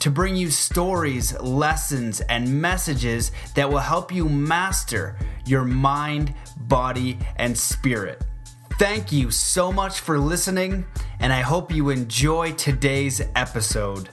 to bring you stories, lessons, and messages that will help you master your mind, body, and spirit. Thank you so much for listening, and I hope you enjoy today's episode.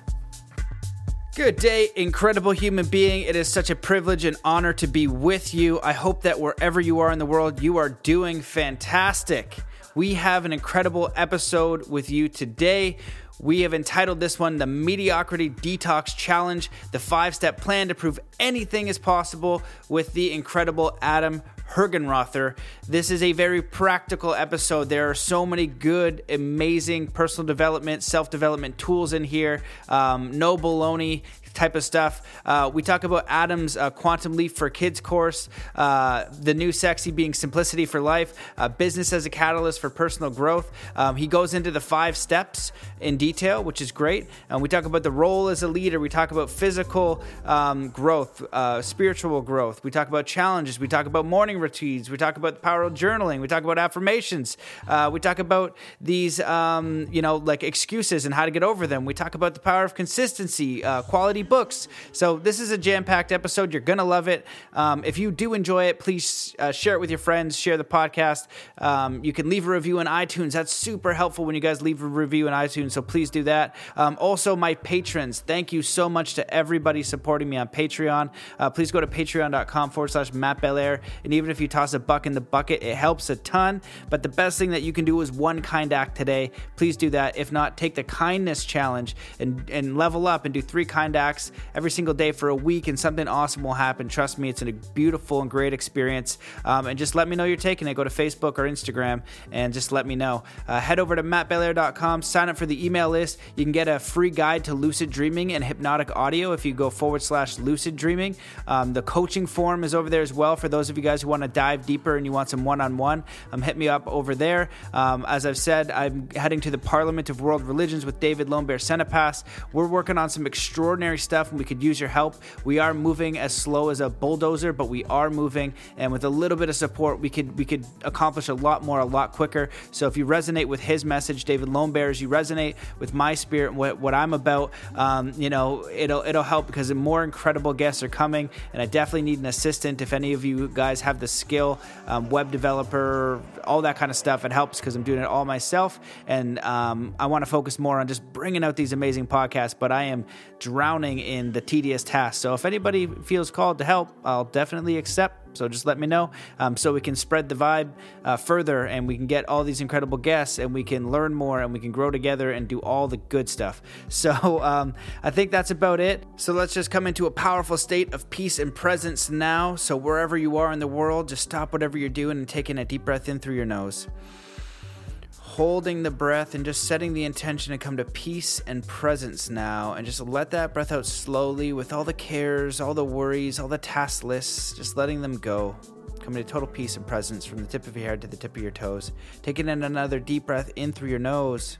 Good day, incredible human being. It is such a privilege and honor to be with you. I hope that wherever you are in the world, you are doing fantastic. We have an incredible episode with you today. We have entitled this one the Mediocrity Detox Challenge, the five step plan to prove anything is possible with the incredible Adam Hergenrother. This is a very practical episode. There are so many good, amazing personal development, self development tools in here. Um, no baloney type of stuff. Uh, we talk about Adam's uh, Quantum Leap for Kids course, uh, the new sexy being simplicity for life, uh, business as a catalyst for personal growth. Um, he goes into the five steps in detail, which is great. And we talk about the role as a leader. We talk about physical um, growth, uh, spiritual growth. We talk about challenges. We talk about morning routines. We talk about the power of journaling. We talk about affirmations. Uh, we talk about these, um, you know, like excuses and how to get over them. We talk about the power of consistency, quality books. So this is a jam packed episode. You're going to love it. Um, if you do enjoy it, please uh, share it with your friends, share the podcast. Um, you can leave a review on iTunes. That's super helpful when you guys leave a review on iTunes. So please do that. Um, also, my patrons, thank you so much to everybody supporting me on Patreon. Uh, please go to patreon.com forward slash Matt Belair. And even if you toss a buck in the bucket, it helps a ton. But the best thing that you can do is one kind act today. Please do that. If not, take the kindness challenge and, and level up and do three kind acts every single day for a week, and something awesome will happen. Trust me, it's a beautiful and great experience. Um, and just let me know you're taking it. Go to Facebook or Instagram and just let me know. Uh, head over to mattbelair.com, sign up for the email list. You can get a free guide to lucid dreaming and hypnotic audio if you go forward slash lucid dreaming. Um, the coaching form is over there as well for those of you guys who want to dive deeper and you want some one on one. Hit me up over there. Um, as I've said, I'm heading to the Parliament of World Religions with David Lombert Senepass. We're working on some extraordinary stuff and we could use your help. We are moving as slow as a bulldozer, but we are moving, and with a little bit of support, we could we could accomplish a lot more, a lot quicker. So if you resonate with his message, David Lombert, you resonate with my spirit, what, what I'm about, um, you know, it'll it'll help because more incredible guests are coming, and I definitely need an assistant. If any of you guys have the skill, um, web developer, all that kind of stuff, it helps because I'm doing it all myself, and um, I want to focus more on just bringing out these amazing podcasts. But I am drowning in the tedious task. So if anybody feels called to help, I'll definitely accept. So just let me know um, so we can spread the vibe uh, further and we can get all these incredible guests and we can learn more and we can grow together and do all the good stuff. So um, I think that's about it. So let's just come into a powerful state of peace and presence now. So wherever you are in the world, just stop whatever you're doing and take in a deep breath in through your nose holding the breath and just setting the intention to come to peace and presence now and just let that breath out slowly with all the cares, all the worries, all the task lists, just letting them go. Coming to total peace and presence from the tip of your head to the tip of your toes. Taking in another deep breath in through your nose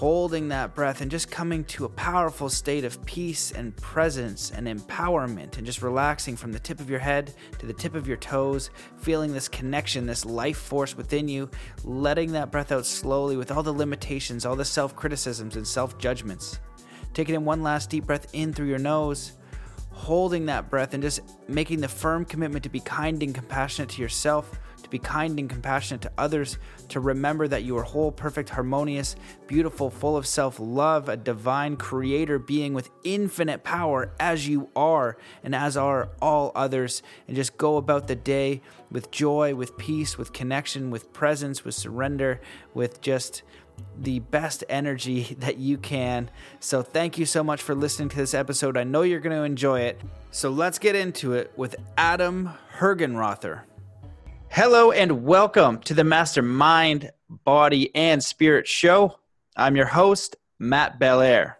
holding that breath and just coming to a powerful state of peace and presence and empowerment and just relaxing from the tip of your head to the tip of your toes, feeling this connection, this life force within you, letting that breath out slowly with all the limitations, all the self criticisms and self judgments. Taking in one last deep breath in through your nose, holding that breath and just making the firm commitment to be kind and compassionate to yourself be kind and compassionate to others, to remember that you are whole, perfect, harmonious, beautiful, full of self love, a divine creator being with infinite power as you are and as are all others, and just go about the day with joy, with peace, with connection, with presence, with surrender, with just the best energy that you can. So, thank you so much for listening to this episode. I know you're going to enjoy it. So, let's get into it with Adam Hergenrother. Hello and welcome to the Mastermind, Body, and Spirit Show. I'm your host, Matt Belair.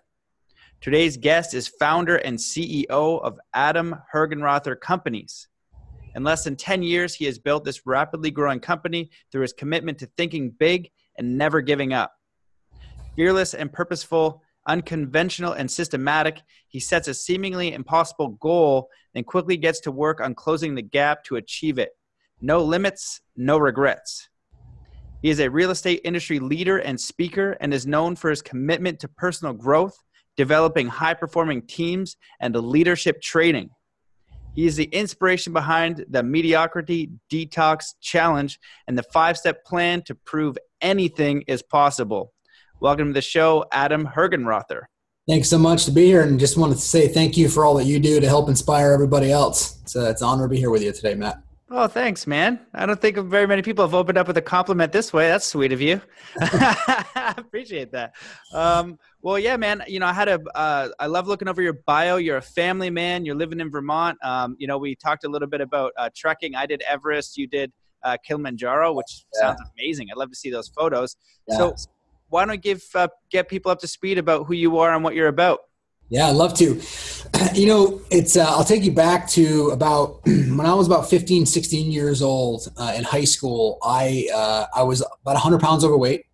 Today's guest is founder and CEO of Adam Hergenrother Companies. In less than 10 years, he has built this rapidly growing company through his commitment to thinking big and never giving up. Fearless and purposeful, unconventional and systematic, he sets a seemingly impossible goal and quickly gets to work on closing the gap to achieve it. No limits, no regrets. He is a real estate industry leader and speaker and is known for his commitment to personal growth developing high performing teams, and leadership training. He is the inspiration behind the Mediocrity Detox Challenge and the five step plan to prove anything is possible. Welcome to the show, Adam Hergenrother. Thanks so much to be here, and just wanted to say thank you for all that you do to help inspire everybody else. So uh, it's an honor to be here with you today, Matt. Oh, thanks, man. I don't think very many people have opened up with a compliment this way. That's sweet of you. I appreciate that. Um, well, yeah, man. You know, I had a. Uh, I love looking over your bio. You're a family man. You're living in Vermont. Um, you know, we talked a little bit about uh, trekking. I did Everest. You did uh, Kilimanjaro, which yeah. sounds amazing. I'd love to see those photos. Yeah. So, why don't give uh, get people up to speed about who you are and what you're about? Yeah, I'd love to. You know, it's uh, I'll take you back to about when I was about 15, 16 years old uh, in high school. I uh, I was about 100 pounds overweight.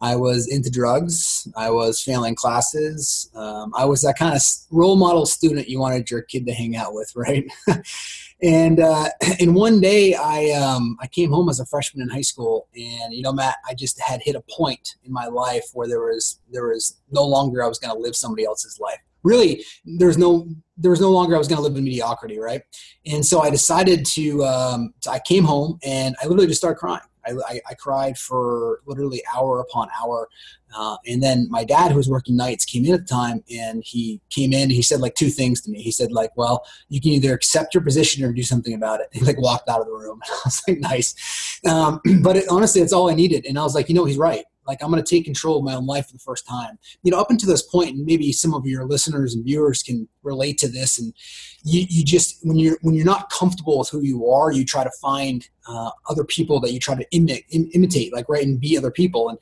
I was into drugs. I was failing classes. Um, I was that kind of role model student you wanted your kid to hang out with, right? and uh, and one day I um, I came home as a freshman in high school, and you know, Matt, I just had hit a point in my life where there was there was no longer I was going to live somebody else's life really there's no there was no longer I was going to live in mediocrity, right? And so I decided to. Um, I came home and I literally just started crying. I, I, I cried for literally hour upon hour, uh, and then my dad, who was working nights, came in at the time, and he came in. and He said like two things to me. He said like, "Well, you can either accept your position or do something about it." He like walked out of the room. I was like, "Nice," um, but it, honestly, it's all I needed. And I was like, you know, he's right. Like I'm going to take control of my own life for the first time. You know, up until this point, and maybe some of your listeners and viewers can relate to this. And you, you just when you're when you're not comfortable with who you are, you try to find uh, other people that you try to imi- Im- imitate, like right, and be other people. And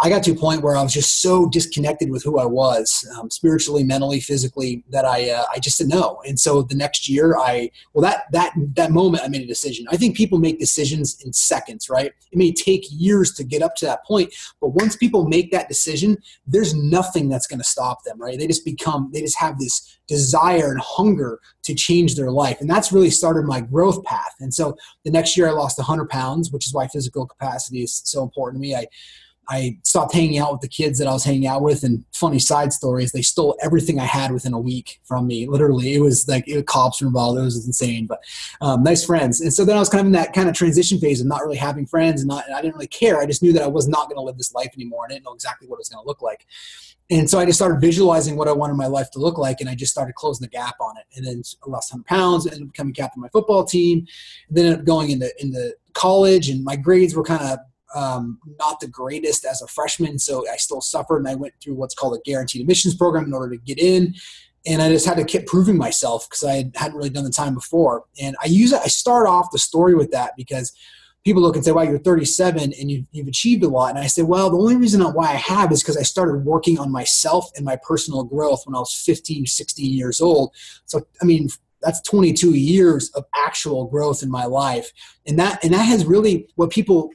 I got to a point where I was just so disconnected with who I was, um, spiritually, mentally, physically, that I uh, I just didn't know. And so the next year, I well that that that moment, I made a decision. I think people make decisions in seconds, right? It may take years to get up to that point, but once people make that decision, there's nothing that's going to stop them, right? They just become, they just have this desire and hunger to change their life. And that's really started my growth path. And so the next year I lost 100 pounds, which is why physical capacity is so important to me. I I stopped hanging out with the kids that I was hanging out with. And funny side story is they stole everything I had within a week from me. Literally, it was like it, cops were involved. It was insane, but um, nice friends. And so then I was kind of in that kind of transition phase of not really having friends, and, not, and I didn't really care. I just knew that I was not going to live this life anymore. I didn't know exactly what it was going to look like. And so I just started visualizing what I wanted my life to look like, and I just started closing the gap on it. And then I lost 100 pounds, and becoming captain of my football team. And then ended up going into into college, and my grades were kind of um, not the greatest as a freshman, so I still suffered, and I went through what's called a guaranteed admissions program in order to get in. And I just had to keep proving myself because I hadn't really done the time before. And I use it. I start off the story with that because people look and say, "Wow, you're 37 and you've, you've achieved a lot." And I say, "Well, the only reason why I have is because I started working on myself and my personal growth when I was 15, 16 years old. So, I mean, that's 22 years of actual growth in my life, and that and that has really what people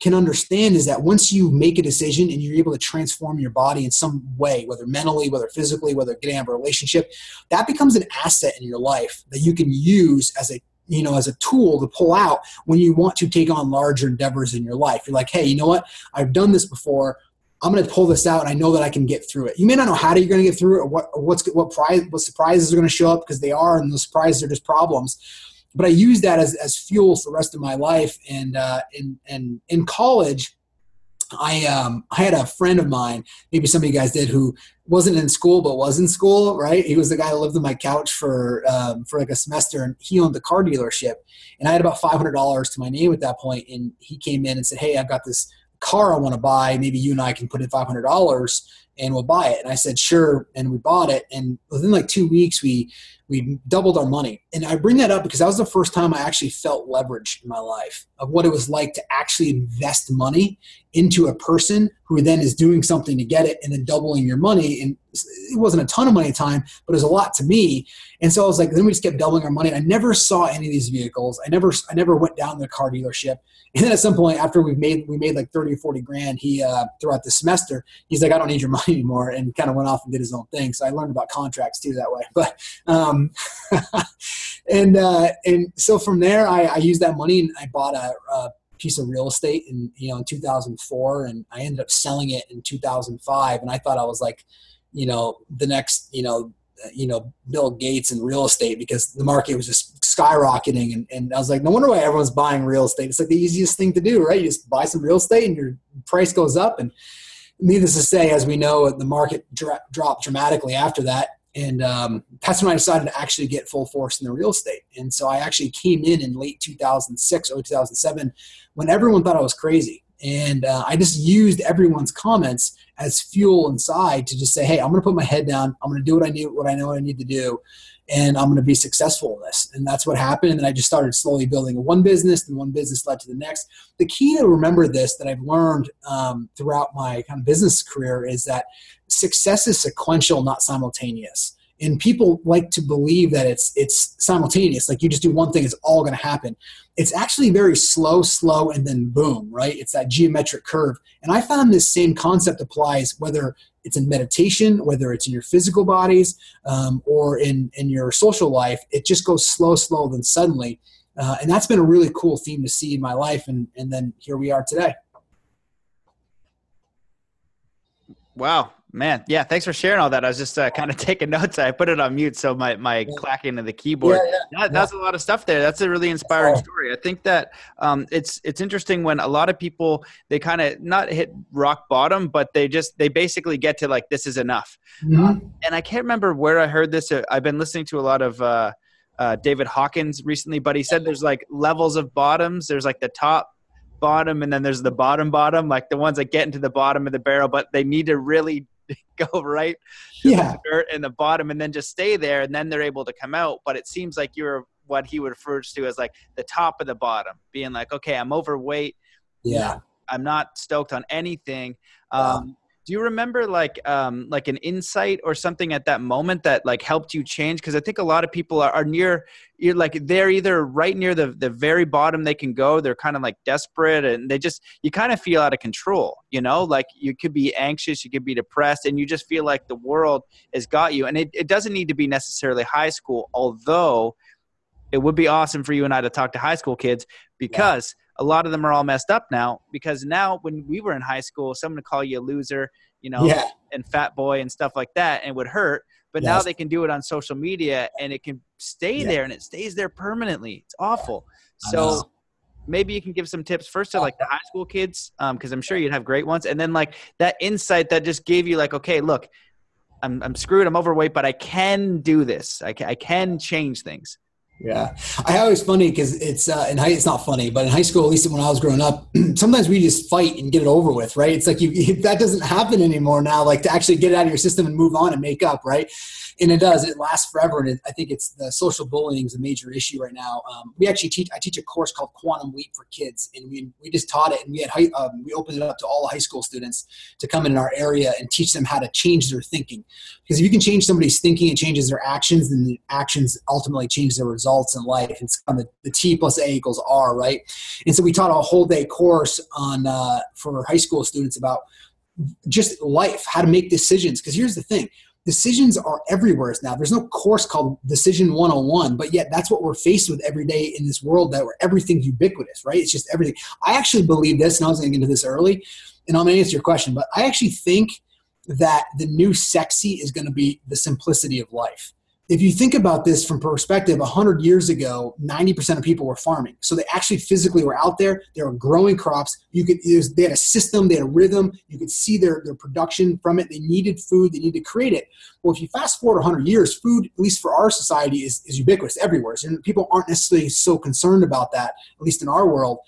can understand is that once you make a decision and you're able to transform your body in some way, whether mentally, whether physically, whether getting out of a relationship, that becomes an asset in your life that you can use as a you know as a tool to pull out when you want to take on larger endeavors in your life. You're like, hey, you know what? I've done this before. I'm going to pull this out, and I know that I can get through it. You may not know how you're going to get through it, or what or what's what prize what surprises are going to show up because they are, and the surprises are just problems but I used that as, as fuel for the rest of my life. And uh, in, and in college, I um, I had a friend of mine, maybe some of you guys did, who wasn't in school but was in school. Right, he was the guy who lived on my couch for um, for like a semester, and he owned the car dealership. And I had about five hundred dollars to my name at that point, and he came in and said, "Hey, I've got this car I want to buy. Maybe you and I can put in five hundred dollars." And we'll buy it. And I said, sure. And we bought it. And within like two weeks, we we doubled our money. And I bring that up because that was the first time I actually felt leverage in my life. of what it was like to actually invest money into a person who then is doing something to get it and then doubling your money. And it wasn't a ton of money at the time, but it was a lot to me. And so I was like, then we just kept doubling our money. I never saw any of these vehicles. I never, I never went down to the car dealership. And then at some point after we made, we made like 30 or 40 grand, he, uh, throughout the semester, he's like, I don't need your money anymore. And kind of went off and did his own thing. So I learned about contracts too that way. But, um, and, uh, and so from there, I, I used that money and I bought a, a piece of real estate in you know in 2004 and i ended up selling it in 2005 and i thought i was like you know the next you know you know bill gates in real estate because the market was just skyrocketing and, and i was like no wonder why everyone's buying real estate it's like the easiest thing to do right you just buy some real estate and your price goes up and needless to say as we know the market dra- dropped dramatically after that and um, that's when I decided to actually get full force in the real estate. And so I actually came in in late 2006 or 2007 when everyone thought I was crazy. And uh, I just used everyone's comments as fuel inside to just say, "Hey, I'm going to put my head down. I'm going to do what I need, what I know what I need to do, and I'm going to be successful in this." And that's what happened. And I just started slowly building one business, and one business led to the next. The key to remember this that I've learned um, throughout my kind of business career is that success is sequential, not simultaneous and people like to believe that it's it's simultaneous like you just do one thing it's all going to happen. It's actually very slow slow and then boom right? It's that geometric curve. And i found this same concept applies whether it's in meditation whether it's in your physical bodies um, or in in your social life it just goes slow slow then suddenly. Uh, and that's been a really cool theme to see in my life and and then here we are today. Wow Man, yeah, thanks for sharing all that. I was just uh, kind of taking notes. I put it on mute, so my my yeah. clacking of the keyboard. Yeah, yeah, that, that's a lot of stuff there. That's a really inspiring story. I think that um, it's it's interesting when a lot of people they kind of not hit rock bottom, but they just they basically get to like this is enough. Mm-hmm. Um, and I can't remember where I heard this. I've been listening to a lot of. Uh, uh, David Hawkins recently, but he said there's like levels of bottoms. There's like the top bottom, and then there's the bottom bottom, like the ones that get into the bottom of the barrel, but they need to really go right yeah. the dirt in the bottom and then just stay there and then they're able to come out. But it seems like you're what he would refer to as like the top of the bottom, being like, okay, I'm overweight. Yeah. I'm not stoked on anything. Um, do you remember like um, like an insight or something at that moment that like helped you change? Because i think a lot of people are, are near you're like they're either right near the, the very bottom they can go they're kind of like desperate and they just you kind of feel out of control you know? Like you could be anxious you could be depressed and you just feel like the world has got you and it, it doesn't need to be necessarily high school although it would be awesome for you and i to talk to high school kids because yeah a lot of them are all messed up now because now when we were in high school, someone would call you a loser, you know, yeah. and fat boy and stuff like that, and it would hurt. But yes. now they can do it on social media and it can stay yeah. there and it stays there permanently. It's awful. So maybe you can give some tips first to like the high school kids, because um, I'm sure you'd have great ones, and then like that insight that just gave you like, okay, look, I'm I'm screwed, I'm overweight, but I can do this. I can, I can change things. Yeah, I always funny because it's uh, in high. It's not funny, but in high school, at least when I was growing up, sometimes we just fight and get it over with, right? It's like you that doesn't happen anymore now. Like to actually get it out of your system and move on and make up, right? and it does. It lasts forever, and it, I think it's the social bullying is a major issue right now. Um, we actually teach. I teach a course called Quantum Leap for kids, and we we just taught it, and we had high, um, we opened it up to all the high school students to come in our area and teach them how to change their thinking. Because if you can change somebody's thinking, it changes their actions, and the actions ultimately change their results in life. It's kind the, the T plus A equals R, right? And so we taught a whole day course on uh, for high school students about just life, how to make decisions. Because here's the thing decisions are everywhere now. There's no course called Decision 101, but yet that's what we're faced with every day in this world that where everything's ubiquitous, right? It's just everything. I actually believe this, and I was going to get into this early, and I'm going to answer your question, but I actually think that the new sexy is going to be the simplicity of life if you think about this from perspective 100 years ago 90% of people were farming. So they actually physically were out there. They were growing crops. You could was, they had a system they had a rhythm. You could see their, their production from it. They needed food. They needed to create it. Well if you fast forward 100 years food at least for our society is, is ubiquitous everywhere. And people aren't necessarily so concerned about that at least in our world.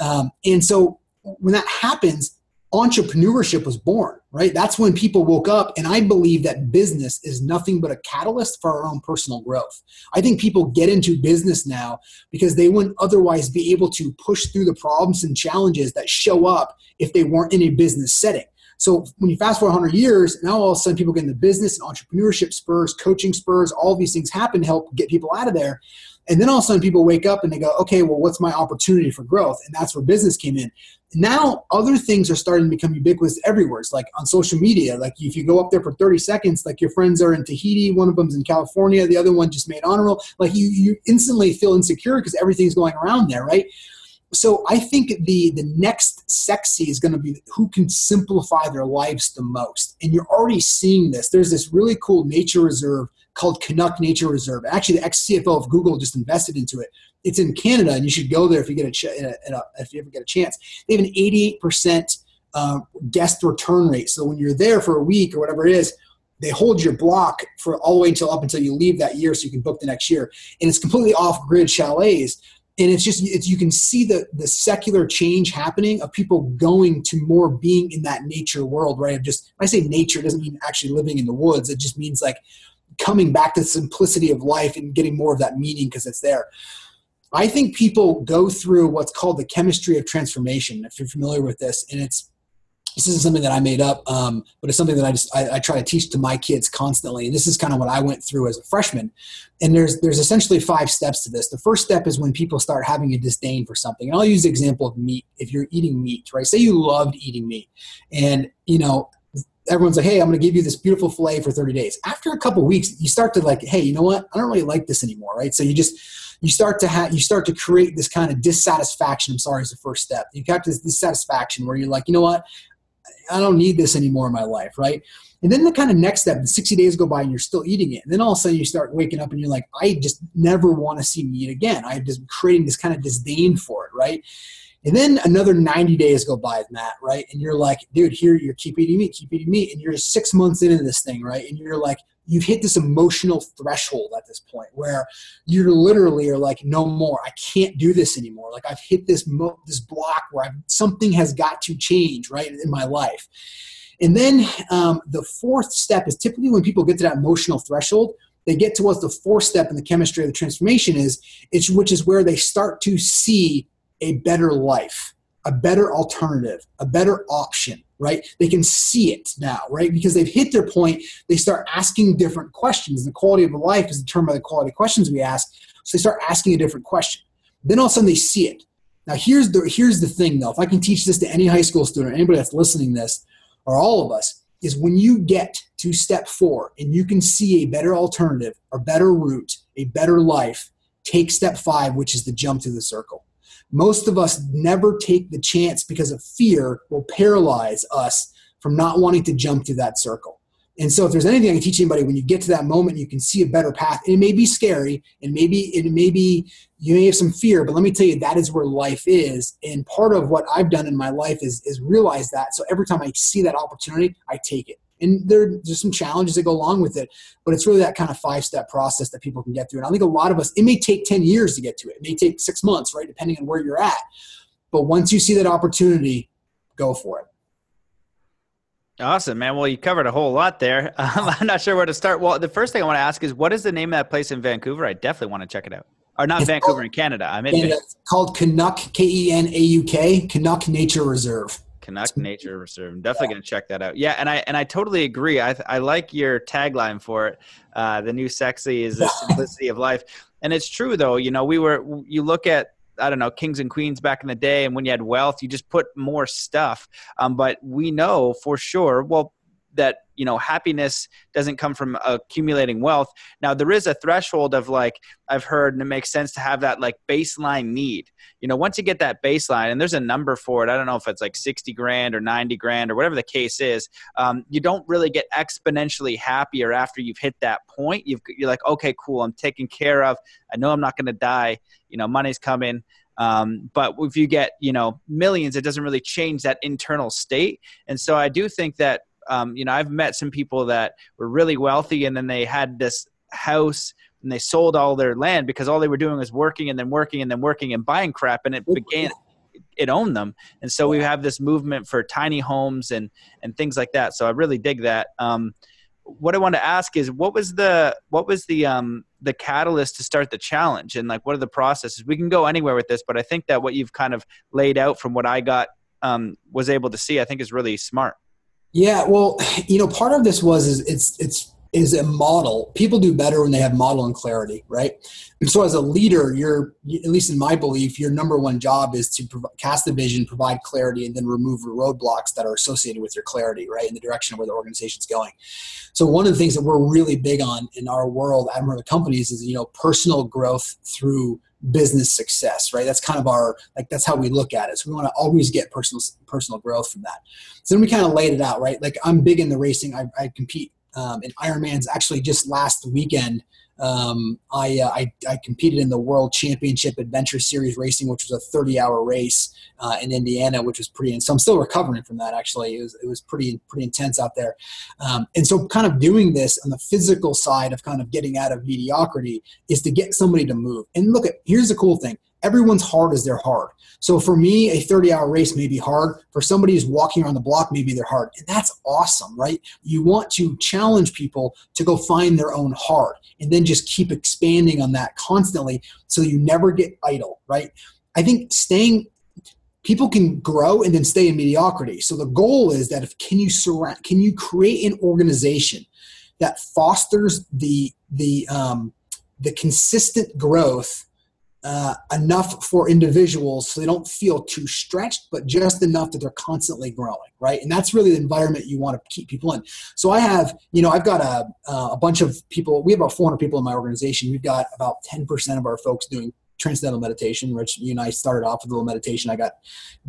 Um, and so when that happens entrepreneurship was born, right? That's when people woke up. And I believe that business is nothing but a catalyst for our own personal growth. I think people get into business now because they wouldn't otherwise be able to push through the problems and challenges that show up if they weren't in a business setting. So when you fast forward 100 years, now all of a sudden people get into business and entrepreneurship spurs, coaching spurs, all these things happen to help get people out of there. And then all of a sudden people wake up and they go, okay, well, what's my opportunity for growth? And that's where business came in. Now other things are starting to become ubiquitous everywhere. It's like on social media, like if you go up there for 30 seconds, like your friends are in Tahiti, one of them's in California, the other one just made honor roll. Like you, you instantly feel insecure because everything's going around there, right? so I think the the next sexy is going to be who can simplify their lives the most. And you're already seeing this. There's this really cool nature reserve called Kenauk Nature Reserve. Actually, the ex CFO of Google just invested into it. It's in Canada, and you should go there if you get a, ch- if you ever get a chance. They have an 88 percent uh, guest return rate. So when you're there for a week or whatever it is, they hold your block for all the way until up until you leave that year, so you can book the next year. And it's completely off grid chalets and it's just it's, you can see the the secular change happening of people going to more being in that nature world right of just when i say nature doesn't mean actually living in the woods it just means like coming back to the simplicity of life and getting more of that meaning because it's there i think people go through what's called the chemistry of transformation if you're familiar with this and it's this isn't something that I made up, um, but it's something that I just I, I, try to teach to my kids constantly. And this is kind of what I went through as a freshman. And there's there's essentially five steps to this. The first step is when people start having a disdain for something. And I'll use the example of meat. If you're eating meat, right? Say you loved eating meat, and you know everyone's like, hey, I'm going to give you this beautiful fillet for 30 days. After a couple weeks, you start to like, hey, you know what? I don't really like this anymore, right? So you just you start to have you start to create this kind of dissatisfaction. I'm sorry, is the first step. You have this dissatisfaction where you're like, you know what? I don't need this anymore in my life, right? And then the kind of next step, 60 days go by and you're still eating it. And then all of a sudden you start waking up and you're like, I just never want to see meat again. I'm just creating this kind of disdain for it, right? And then another 90 days go by, Matt, right? And you're like, dude, here you're keep eating meat, keep eating meat. And you're six months into this thing, right? And you're like, you've hit this emotional threshold at this point where you're literally are like no more i can't do this anymore like i've hit this mo- this block where I've, something has got to change right in my life and then um, the fourth step is typically when people get to that emotional threshold they get to what's the fourth step in the chemistry of the transformation is it's which is where they start to see a better life a better alternative a better option right? They can see it now, right? Because they've hit their point, they start asking different questions. The quality of life is determined by the quality of questions we ask. So they start asking a different question. Then all of a sudden they see it. Now here's the here's the thing though. If I can teach this to any high school student, anybody that's listening this, or all of us, is when you get to step four and you can see a better alternative, a better route, a better life, take step five, which is the jump to the circle. Most of us never take the chance because of fear will paralyze us from not wanting to jump through that circle. And so, if there's anything I can teach anybody, when you get to that moment, you can see a better path. it may be scary, and maybe it may be you may have some fear, but let me tell you, that is where life is. And part of what I've done in my life is is realize that. So every time I see that opportunity, I take it and there, there's some challenges that go along with it but it's really that kind of five step process that people can get through and i think a lot of us it may take 10 years to get to it it may take six months right depending on where you're at but once you see that opportunity go for it Awesome, man. Well, you covered a whole lot there. Um, I'm not sure where to start. Well, the first thing I want to ask is what is the name of that place in Vancouver? I definitely want to check it out. Or not it's Vancouver called, in Canada. I'm in Canada. It's called Kenauk, K E N A U K, Kenauk Nature Reserve. Kenauk Nature Reserve. I'm definitely yeah. going to check that out. Yeah, and I and I totally agree. I I like your tagline for it. Uh, the new sexy is the simplicity of life, and it's true though. You know, we were you look at I don't know, kings and queens back in the day, and when you had wealth, you just put more stuff. Um, but we know for sure, well, that you know happiness doesn't come from accumulating wealth. Now there is a threshold of like i've heard and it makes sense to have that like baseline need. You know once you get that baseline and there's a number for it i don't know if it's like 60 grand or 90 grand or whatever the case is um, you don't really get exponentially happier after you've hit that point. You you're like okay cool i'm taken care of. I know i'm not going to die. You know money's coming. Um, but if you get you know millions it doesn't really change that internal state. And so i do think that um, you know, I've met some people that were really wealthy and then they had this house and they sold all their land because all they were doing was working and then working and then working and buying crap and it began it owned them. And so we have this movement for tiny homes and and things like that. So I really dig that. Um, what I want to ask is what was the what was the um the catalyst to start the challenge and like what are the processes? We can go anywhere with this, but I think that what you've kind of laid out from what I got um, was able to see, I think is really smart. Yeah, well, you know, part of this was is it's it's is a model. People do better when they have model and clarity, right? And so, as a leader, you're at least in my belief, your number one job is to cast the vision, provide clarity, and then remove roadblocks that are associated with your clarity, right, in the direction of where the organization's going. So, one of the things that we're really big on in our world at the companies is you know personal growth through business success right? That's kind of our like that's how we look at it. So we want to always get personal personal growth from that. So then we kind of laid it out right? Like i'm big in the racing. I, I compete um, in Ironman's. Actually just last weekend. Um, I, uh, I, I competed in the World Championship Adventure Series racing, which was a 30 hour race uh, in Indiana, which was pretty. And so I'm still recovering from that. Actually, it was it was pretty pretty intense out there. Um, and so, kind of doing this on the physical side of kind of getting out of mediocrity is to get somebody to move. And look at here's the cool thing: everyone's hard is their hard. So for me, a 30 hour race may be hard. For somebody who's walking around the block, maybe they're hard. And that's awesome, right? You want to challenge people to go find their own hard and then just keep expanding on that constantly so you never get idle, right? I think staying people can grow and then stay in mediocrity. So the goal is that if can you surround can you create an organization that fosters the the um, the consistent growth uh, enough for individuals so they don't feel too stretched, but just enough that they're constantly growing, right? And that's really the environment you want to keep people in. So I have, you know, I've got a, a bunch of people. We have about 400 people in my organization. We've got about 10% of our folks doing transcendental meditation. Rich, you and I started off with a little meditation. I got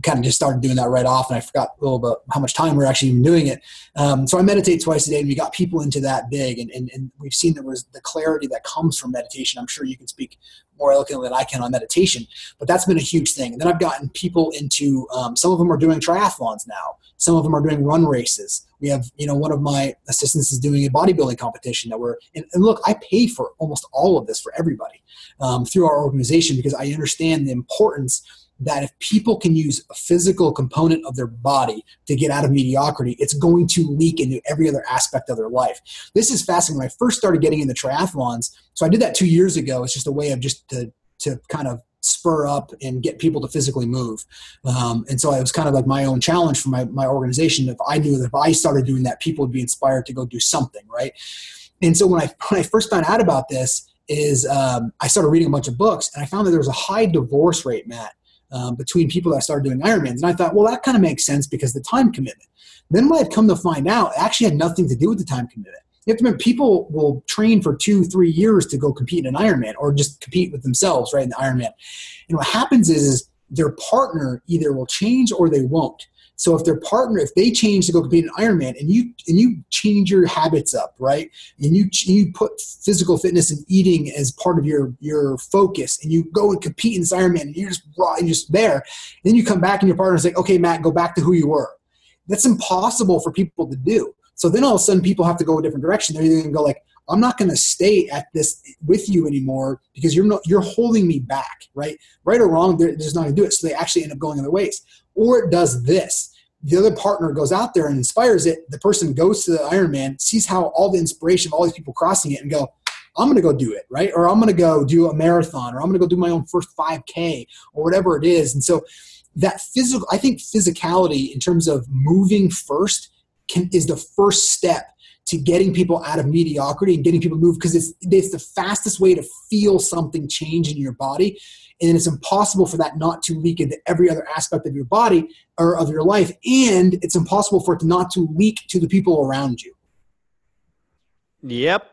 kind of just started doing that right off, and I forgot a little bit how much time we're actually doing it. Um, so I meditate twice a day, and we got people into that big, and, and, and we've seen there was the clarity that comes from meditation. I'm sure you can speak more eloquently than I can on meditation, but that's been a huge thing. And then I've gotten people into um, some of them are doing triathlons now. Some of them are doing run races. We have, you know, one of my assistants is doing a bodybuilding competition that we're, and, and look, I pay for almost all of this for everybody um, through our organization because I understand the importance that if people can use a physical component of their body to get out of mediocrity, it's going to leak into every other aspect of their life. This is fascinating. When I first started getting into triathlons, so I did that two years ago. It's just a way of just to to kind of spur up and get people to physically move. Um, and so it was kind of like my own challenge for my, my organization. If I knew that if I started doing that, people would be inspired to go do something, right? And so when I when I first found out about this, is um, I started reading a bunch of books and I found that there was a high divorce rate, Matt, um, between people that started doing Ironmans. And I thought, well, that kind of makes sense because the time commitment. Then what I've come to find out, it actually had nothing to do with the time commitment. You have to remember, people will train for two, three years to go compete in an Ironman or just compete with themselves, right, in the Ironman. And what happens is, is their partner either will change or they won't. So if their partner, if they change to go compete in Ironman, and you and you change your habits up, right, and you you put physical fitness and eating as part of your your focus, and you go and compete in Ironman, and you're just raw and just there, and then you come back and your partner's like, okay, Matt, go back to who you were. That's impossible for people to do. So then all of a sudden people have to go a different direction. They're either going to go like, I'm not going to stay at this with you anymore because you're not you're holding me back, right? Right or wrong, they're just not going to do it. So they actually end up going other ways. Or it does this. The other partner goes out there and inspires it. The person goes to the Ironman, sees how all the inspiration of all these people crossing it, and go, I'm going to go do it, right? Or I'm going to go do a marathon, or I'm going to go do my own first 5K, or whatever it is. And so that physical, I think physicality in terms of moving first can, is the first step to getting people out of mediocrity and getting people to move because it's, it's the fastest way to feel something change in your body and it's impossible for that not to leak into every other aspect of your body or of your life. And it's impossible for it not to leak to the people around you. Yep.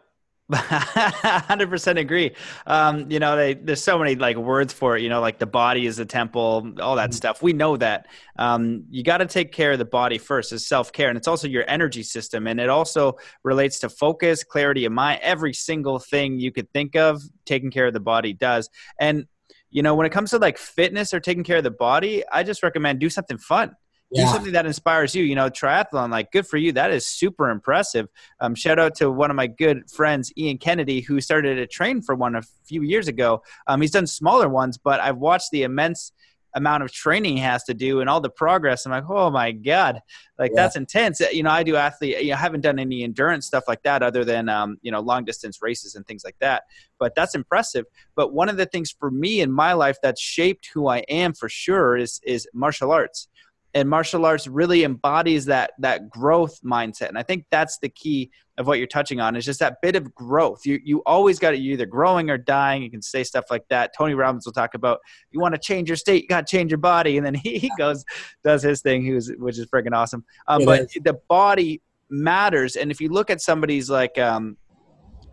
100% agree. Um, you know they, there's so many like words for it you know like the body is a temple all that mm-hmm. stuff. We know that. Um, you got to take care of the body first. As self-care and it's also your energy system and it also relates to focus clarity of mind every single thing you could think of taking care of the body does. And you know when it comes to like fitness or taking care of the body i just recommend do something fun yeah. do something that inspires you. You know, triathlon, like good for you. That is super impressive. Um, shout out to one of my good friends, Ian Kennedy, who started to train for one a few years ago. Um, he's done smaller ones, but I've watched the immense amount of training he has to do and all the progress. I'm like, oh my god, like yeah. that's intense. You know, I do athlete. You know, I haven't done any endurance stuff like that other than um, you know long distance races and things like that. But that's impressive. But one of the things for me in my life that's shaped who I am for sure is is martial arts and martial arts really embodies that that growth mindset. And i think that's the key of what you're touching on is just that bit of growth. You you always got to you're either growing or dying. You can say stuff like that. Tony robbins will talk about you want to change your state you got to change your body. And then he, he goes does his thing who's which is freaking awesome. Um, but is. the body matters and if you look at somebody's like um,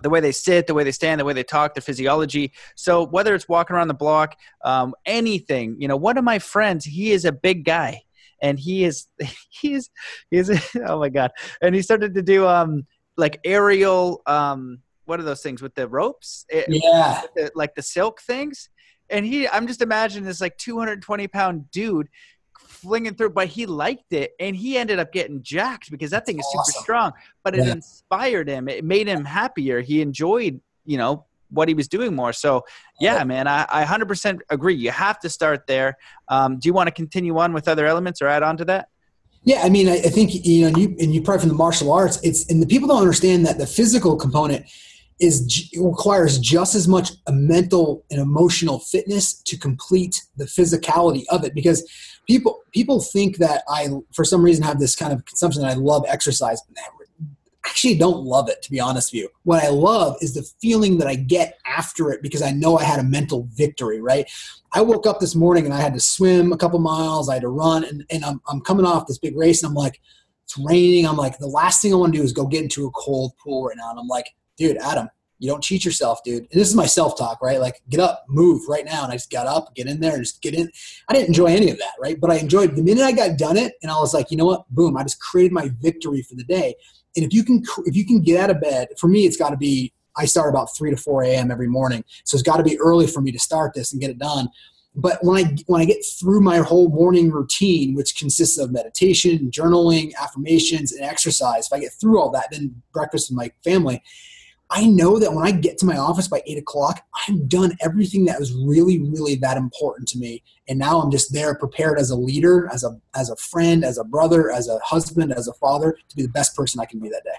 the way they sit, the way they stand, the way they talk, the physiology. So whether it's walking around the block, um, anything, you know, one of my friends, he is a big guy and he is he is he is oh my god. And he started to do um like aerial um what are those things with the ropes? Yeah. the, like the silk things. And he i'm just imagining this like 220 pound dude flinging through but he liked it and he ended up getting jacked because that thing is super awesome. strong but it yeah. inspired him. It made him happier. He enjoyed you know what he was doing more. So yeah, man, I, I 100% agree. You have to start there. Um, do you want to continue on with other elements or add on to that? Yeah, I mean, I, I think you know, and you and you probably from the martial arts. It's and the people don't understand that the physical component is requires just as much a mental and emotional fitness to complete the physicality of it because people people think that I for some reason have this kind of consumption that I love exercise actually don't love it to be honest with you what i love is the feeling that i get after it because i know i had a mental victory right i woke up this morning and i had to swim a couple miles i had to run and, and I'm, I'm coming off this big race and i'm like it's raining i'm like the last thing i want to do is go get into a cold pool right now and i'm like dude adam you don't cheat yourself, dude. And this is my self talk, right? Like, get up, move right now. And I just got up, get in there, and just get in. I didn't enjoy any of that, right? But I enjoyed the minute I got done it, and I was like, you know what? Boom! I just created my victory for the day. And if you can, if you can get out of bed, for me, it's got to be. I start about three to four a.m. every morning, so it's got to be early for me to start this and get it done. But when I when I get through my whole morning routine, which consists of meditation, journaling, affirmations, and exercise, if I get through all that, then breakfast with my family, I know that when I get to my office by eight o'clock, I've done everything that was really, really that important to me. And now I'm just there prepared as a leader, as a as a friend, as a brother, as a husband, as a father to be the best person I can be that day.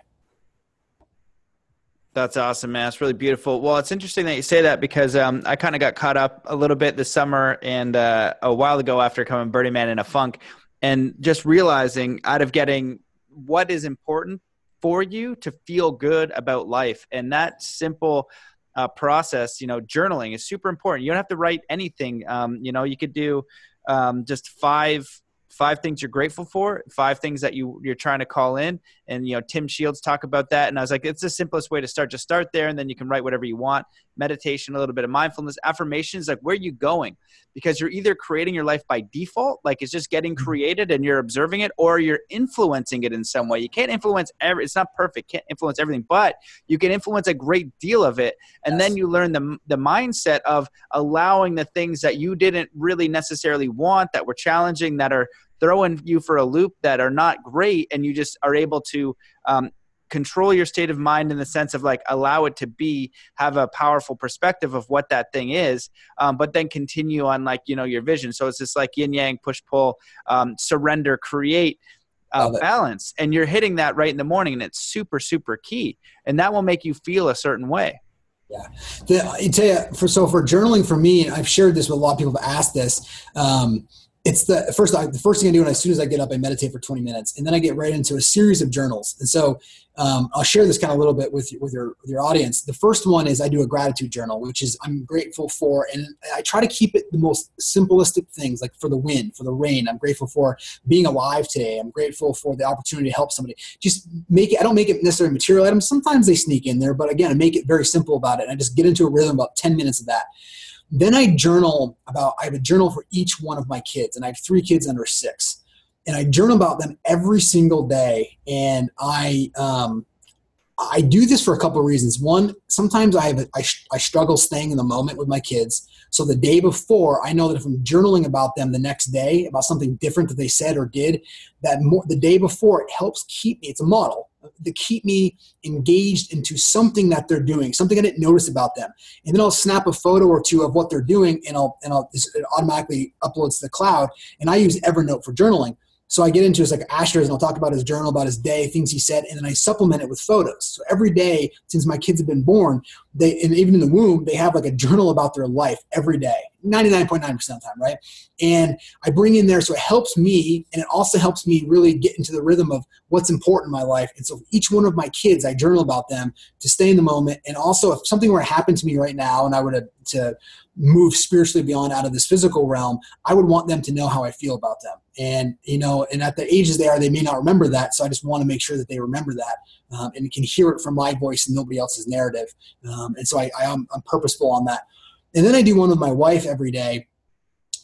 That's awesome, man. It's really beautiful. Well, it's interesting that you say that because um, I kind of got caught up a little bit this summer and uh, a while ago after coming Burning Man in a funk and just realizing out of getting what is important for you to feel good about life. And that simple uh, process, you know, journaling is super important. You don't have to write anything. Um, you know, you could do um, just five five things you're grateful for, five things that you you're trying to call in, and you know Tim Shields talk about that. And I was like, it's the simplest way to start. Just start there, and then you can write whatever you want. Meditation, a little bit of mindfulness, affirmations. Like where are you going? Because you're either creating your life by default, like it's just getting mm-hmm. created and you're observing it, or you're influencing it in some way. You can't influence every. It's not perfect. Can't influence everything, but you can influence a great deal of it. And yes. then you learn the the mindset of allowing the things that you didn't really necessarily want, that were challenging, that are throwing you for a loop that are not great and you just are able to um, control your state of mind in the sense of like allow it to be have a powerful perspective of what that thing is um, but then continue on like you know your vision. So it's just like yin yang push pull um, surrender create uh, balance. And you're hitting that right in the morning and it's super super key. And that will make you feel a certain way. Yeah, the, I tell you, for so for journaling for me, and I've shared this with a lot of people have asked this. Um, it's the first the first thing I do and as soon as I get up, I meditate for 20 minutes, and then I get right into a series of journals. And so um, I'll share this kind of a little bit with with your with your audience. The first one is I do a gratitude journal, which is I'm grateful for, and I try to keep it the most simplistic things, like for the wind, for the rain. I'm grateful for being alive today. I'm grateful for the opportunity to help somebody. Just make it. I don't make it necessarily material items. Sometimes they sneak in there, but again, I make it very simple about it. And I just get into a rhythm about 10 minutes of that. Then I journal about, I have a journal for each one of my kids, and I have three kids under six. And I journal about them every single day. And I, um, I do this for a couple of reasons. One, sometimes I, have, I, I struggle staying in the moment with my kids. So the day before, I know that if I'm journaling about them the next day, about something different that they said or did, that more, the day before, it helps keep me, it's a model, to keep me engaged into something that they're doing, something I didn't notice about them. And then I'll snap a photo or two of what they're doing and I'll, and I'll, it automatically uploads to the cloud. And I use Evernote for journaling. So I get into his like Asher's and I'll talk about his journal, about his day, things he said, and then I supplement it with photos. So every day since my kids have been born, they and even in the womb, they have like a journal about their life every day, 99.9% of the time, right? And I bring in there so it helps me and it also helps me really get into the rhythm of what's important in my life. And so each one of my kids, I journal about them to stay in the moment. And also if something were to happen to me right now and I were to, to move spiritually beyond out of this physical realm, I would want them to know how I feel about them. And, you know, and at the ages they are, they may not remember that. So I just want to make sure that they remember that um, and can hear it from my voice and nobody else's narrative. Um, and so I, I, am I'm purposeful on that. And then I do one with my wife every day.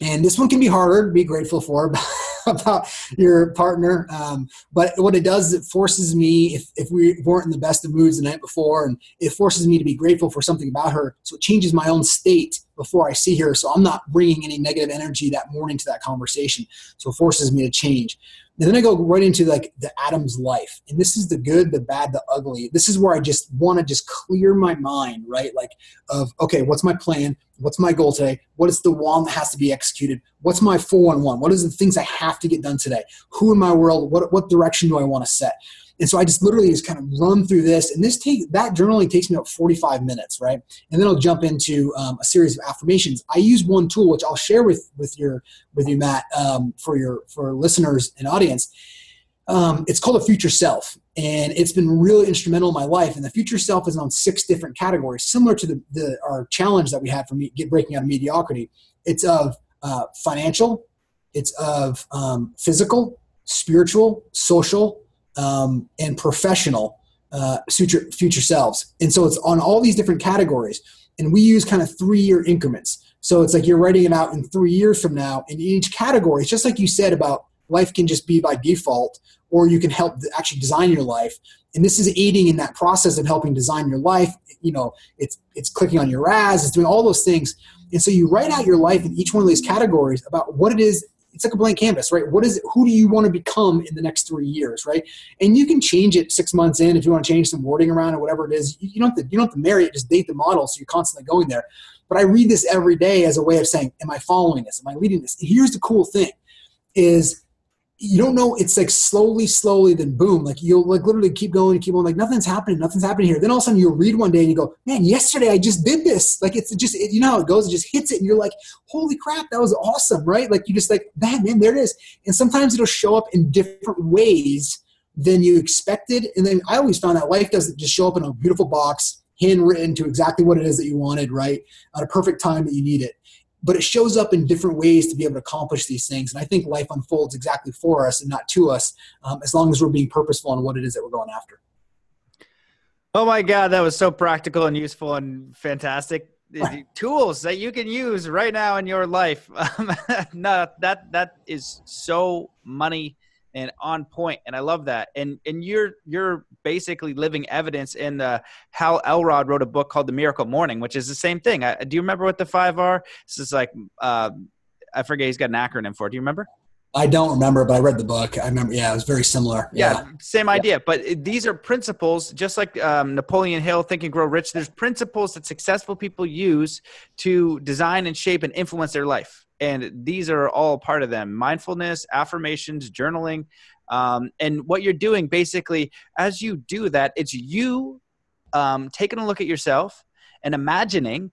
And this one can be harder to be grateful for. about your partner. Um, but what it does is it forces me, if, if we weren't in the best of moods the night before, and it forces me to be grateful for something about her. So it changes my own state before I see her. So I'm not bringing any negative energy that morning to that conversation. So it forces me to change. And then I go right into like the Adam's life. And this is the good, the bad, the ugly. This is where I just want to just clear my mind, right? Like of okay, what's my plan? What's my goal today? What is the one that has to be executed? What's my 411? What is the things I have to get done today? Who in my world, what what direction do I want to set? And so I just literally just kind of run through this, and this take that journaling takes me about 45 minutes, right? And then I'll jump into um, a series of affirmations. I use one tool which I'll share with with your with you, Matt, um, for your for listeners and audience. Um, it's called a future self, and it's been really instrumental in my life. And the future self is on six different categories, similar to the, the our challenge that we had for me get breaking out of mediocrity. It's of uh, financial, it's of um, physical, spiritual, social, um, and professional uh, future future selves. And so it's on all these different categories, and we use kind of three year increments. So it's like you're writing it out in three years from now. In each category, it's just like you said about life can just be by default, or you can help actually design your life. And this is aiding in that process of helping design your life. You know, it's it's clicking on your ads, it's doing all those things. And so you write out your life in each one of these categories about what it is it's like a blank canvas, right? What is it, who do you want to become in the next three years, right? And you can change it six months in if you want to change some wording around or whatever it is. You don't have to, you don't have to marry it, just date the model so you're constantly going there. But I read this every day as a way of saying, Am I following this? Am I leading this? And here's the cool thing is you don't know it's like slowly slowly then boom like you'll like literally keep going keep going like nothing's happening nothing's happening here. Then all of a sudden you'll read one day and you go man yesterday i just did this. Like it's just it, you know how it goes it just hits it and you're like holy crap that was awesome right? Like you just like man man there it is. And sometimes it'll show up in different ways than you expected. And then i always found that life doesn't just show up in a beautiful box handwritten to exactly what it is that you wanted right? At a perfect time that you need it but it shows up in different ways to be able to accomplish these things. And I think life unfolds exactly for us and not to us, um, as long as we're being purposeful in what it is that we're going after. Oh my God, that was so practical and useful and fantastic. tools that you can use right now in your life. no, that that is so money and on point and i love that and and you're you're basically living evidence in the hal elrod wrote a book called the miracle morning which is the same thing I, do you remember what the five are this is like uh, i forget he's got an acronym for it do you remember I don't remember, but I read the book. I remember, yeah, it was very similar. Yeah, yeah same idea. Yeah. But these are principles, just like um, Napoleon Hill, Think and Grow Rich. There's principles that successful people use to design and shape and influence their life and these are all part of them mindfulness affirmations journaling um, and what you're doing basically as you do that it's you um, taking a look at yourself and imagining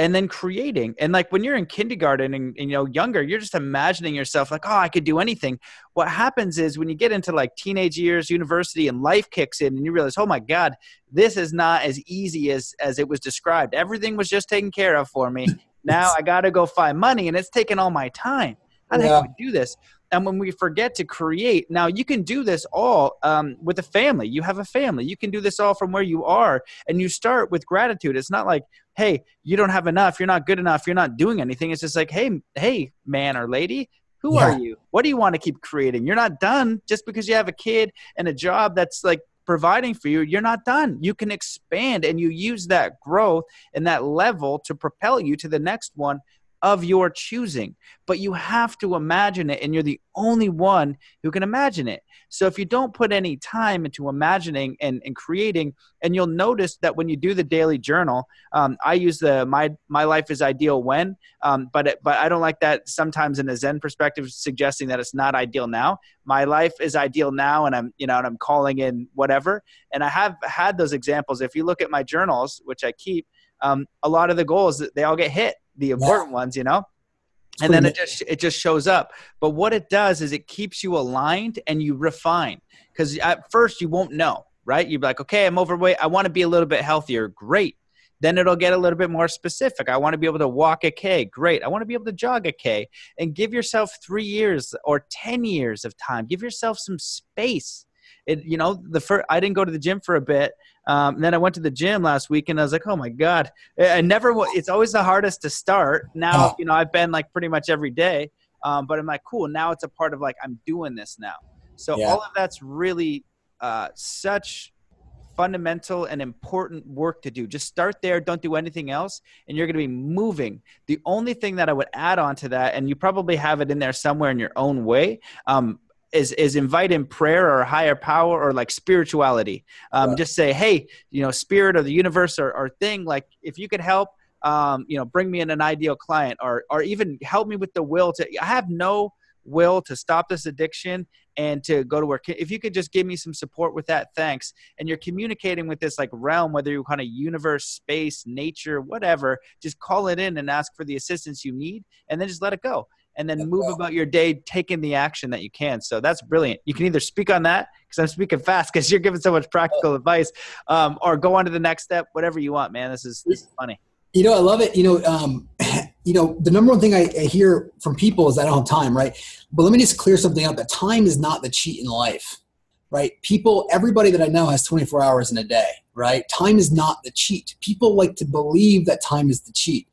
and then creating. And like when you're in kindergarten and, and, you know younger you're just imagining yourself like oh i could do anything. What happens is when you get into like teenage years university and life kicks in and you realize oh my god this is not as easy as as it was described. Everything was just taken care of for me now I got to go find money, and it's taking all my time. How the yeah. heck do we do this? And when we forget to create, now you can do this all um, with a family. You have a family. You can do this all from where you are, and you start with gratitude. It's not like, hey, you don't have enough. You're not good enough. You're not doing anything. It's just like, hey, hey, man or lady, who yeah. are you? What do you want to keep creating? You're not done just because you have a kid and a job that's like providing for you, you're not done. You can expand and you use that growth and that level to propel you to the next one of your choosing. But you have to imagine it, and you're the only one who can imagine it. So if you don't put any time into imagining and, and creating, and you'll notice that when you do the daily journal, um, I use the my my life is ideal when, um, but it, but I don't like that sometimes in a Zen perspective, suggesting that it's not ideal now. My life is ideal now, and I'm you know and I'm calling in whatever. And I have had those examples. If you look at my journals, which I keep, um, a lot of the goals they all get hit, the important yeah. ones, you know? And then it just it just shows up. But what it does is it keeps you aligned and you refine. Because at first you won't know right? You'd be like okay i'm overweight. I want to be a little bit healthier. Great. Then it'll get a little bit more specific. I want to be able to walk a k. Great. I want to be able to jog a k. And give yourself three years or ten years of time. Give yourself some space it you know the first i didn't go to the gym for a bit um, and then I went to the gym last week and I was like, oh my God. I never, it's always the hardest to start. Now, oh. you know, I've been like pretty much every day. Um, but I'm like, cool. Now it's a part of like, I'm doing this now. So yeah. all of that's really uh, such fundamental and important work to do. Just start there, don't do anything else, and you're going to be moving. The only thing that I would add on to that, and you probably have it in there somewhere in your own way, um, is is invite in prayer or higher power or like spirituality. Um, right. Just say, hey, you know, spirit or the universe or, or thing. Like, if you could help, um, you know, bring me in an ideal client, or or even help me with the will to. I have no will to stop this addiction and to go to work. If you could just give me some support with that, thanks. And you're communicating with this like realm, whether you're kind of universe, space, nature, whatever. Just call it in and ask for the assistance you need, and then just let it go and then move about your day taking the action that you can. So that's brilliant. You can either speak on that because I'm speaking fast because you're giving so much practical advice, um, or go on to the next step, whatever you want, man. This is, this is funny. You know, I love it. You know, um, you know, the number one thing I, I hear from people is I don't have time, right? But let me just clear something up. That time is not the cheat in life, right? People, everybody that I know has 24 hours in a day, right? Time is not the cheat. People like to believe that time is the cheat.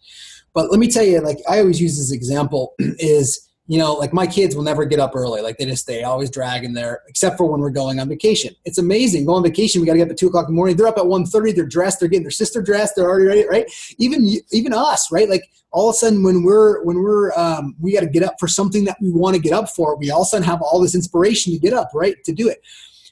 But let me tell you, like I always use this example is, you know, like my kids will never get up early. Like they just stay always dragging there, except for when we're going on vacation. It's amazing. Go on vacation, we got to get up at two o'clock in the morning. They're up at 1.30, they're dressed, they're getting their sister dressed, they're already ready, right? Even even us, right? Like all of a sudden when we're when we're um, we got to get up for something that we want to get up for, we all of a sudden have all this inspiration to get up, right? To do it.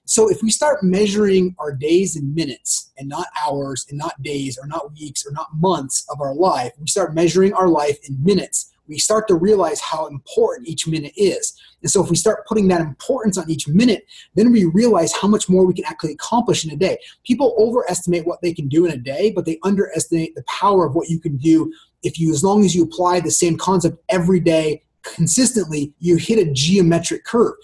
So if we start measuring our days and minutes and not hours and not days or not weeks or not months of our life, we start measuring our life in minutes. We start to realize how important each minute is. And so if we start putting that importance on each minute, then we realize how much more we can actually accomplish in a day. People overestimate what they can do in a day, but they underestimate the power of what you can do if you as long as you apply the same concept every day consistently, you hit a geometric curve.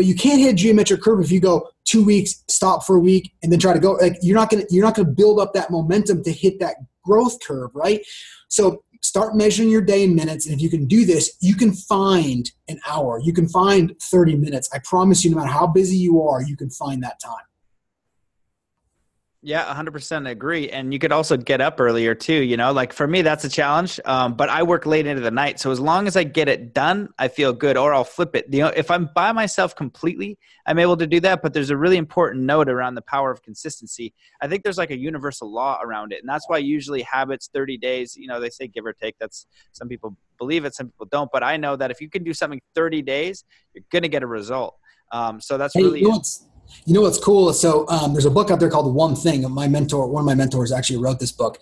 But you can't hit a geometric curve if you go two weeks, stop for a week, and then try to go. Like you're not gonna you're not gonna build up that momentum to hit that growth curve, right? So start measuring your day in minutes and if you can do this you can find an hour you can find 30 minutes i promise you no matter how busy you are you can find that time yeah, 100% agree. And you could also get up earlier too, you know, like for me, that's a challenge. Um, but I work late into the night. So as long as I get it done, I feel good or I'll flip it. You know, if I'm by myself completely, I'm able to do that. But there's a really important note around the power of consistency. I think there's like a universal law around it. And that's why usually habits 30 days, you know, they say give or take. That's some people believe it, some people don't. But I know that if you can do something 30 days, you're going to get a result. Um, so that's hey, really. You know you know what's cool? So um, there's a book out there called One Thing. My mentor, one of my mentors, actually wrote this book,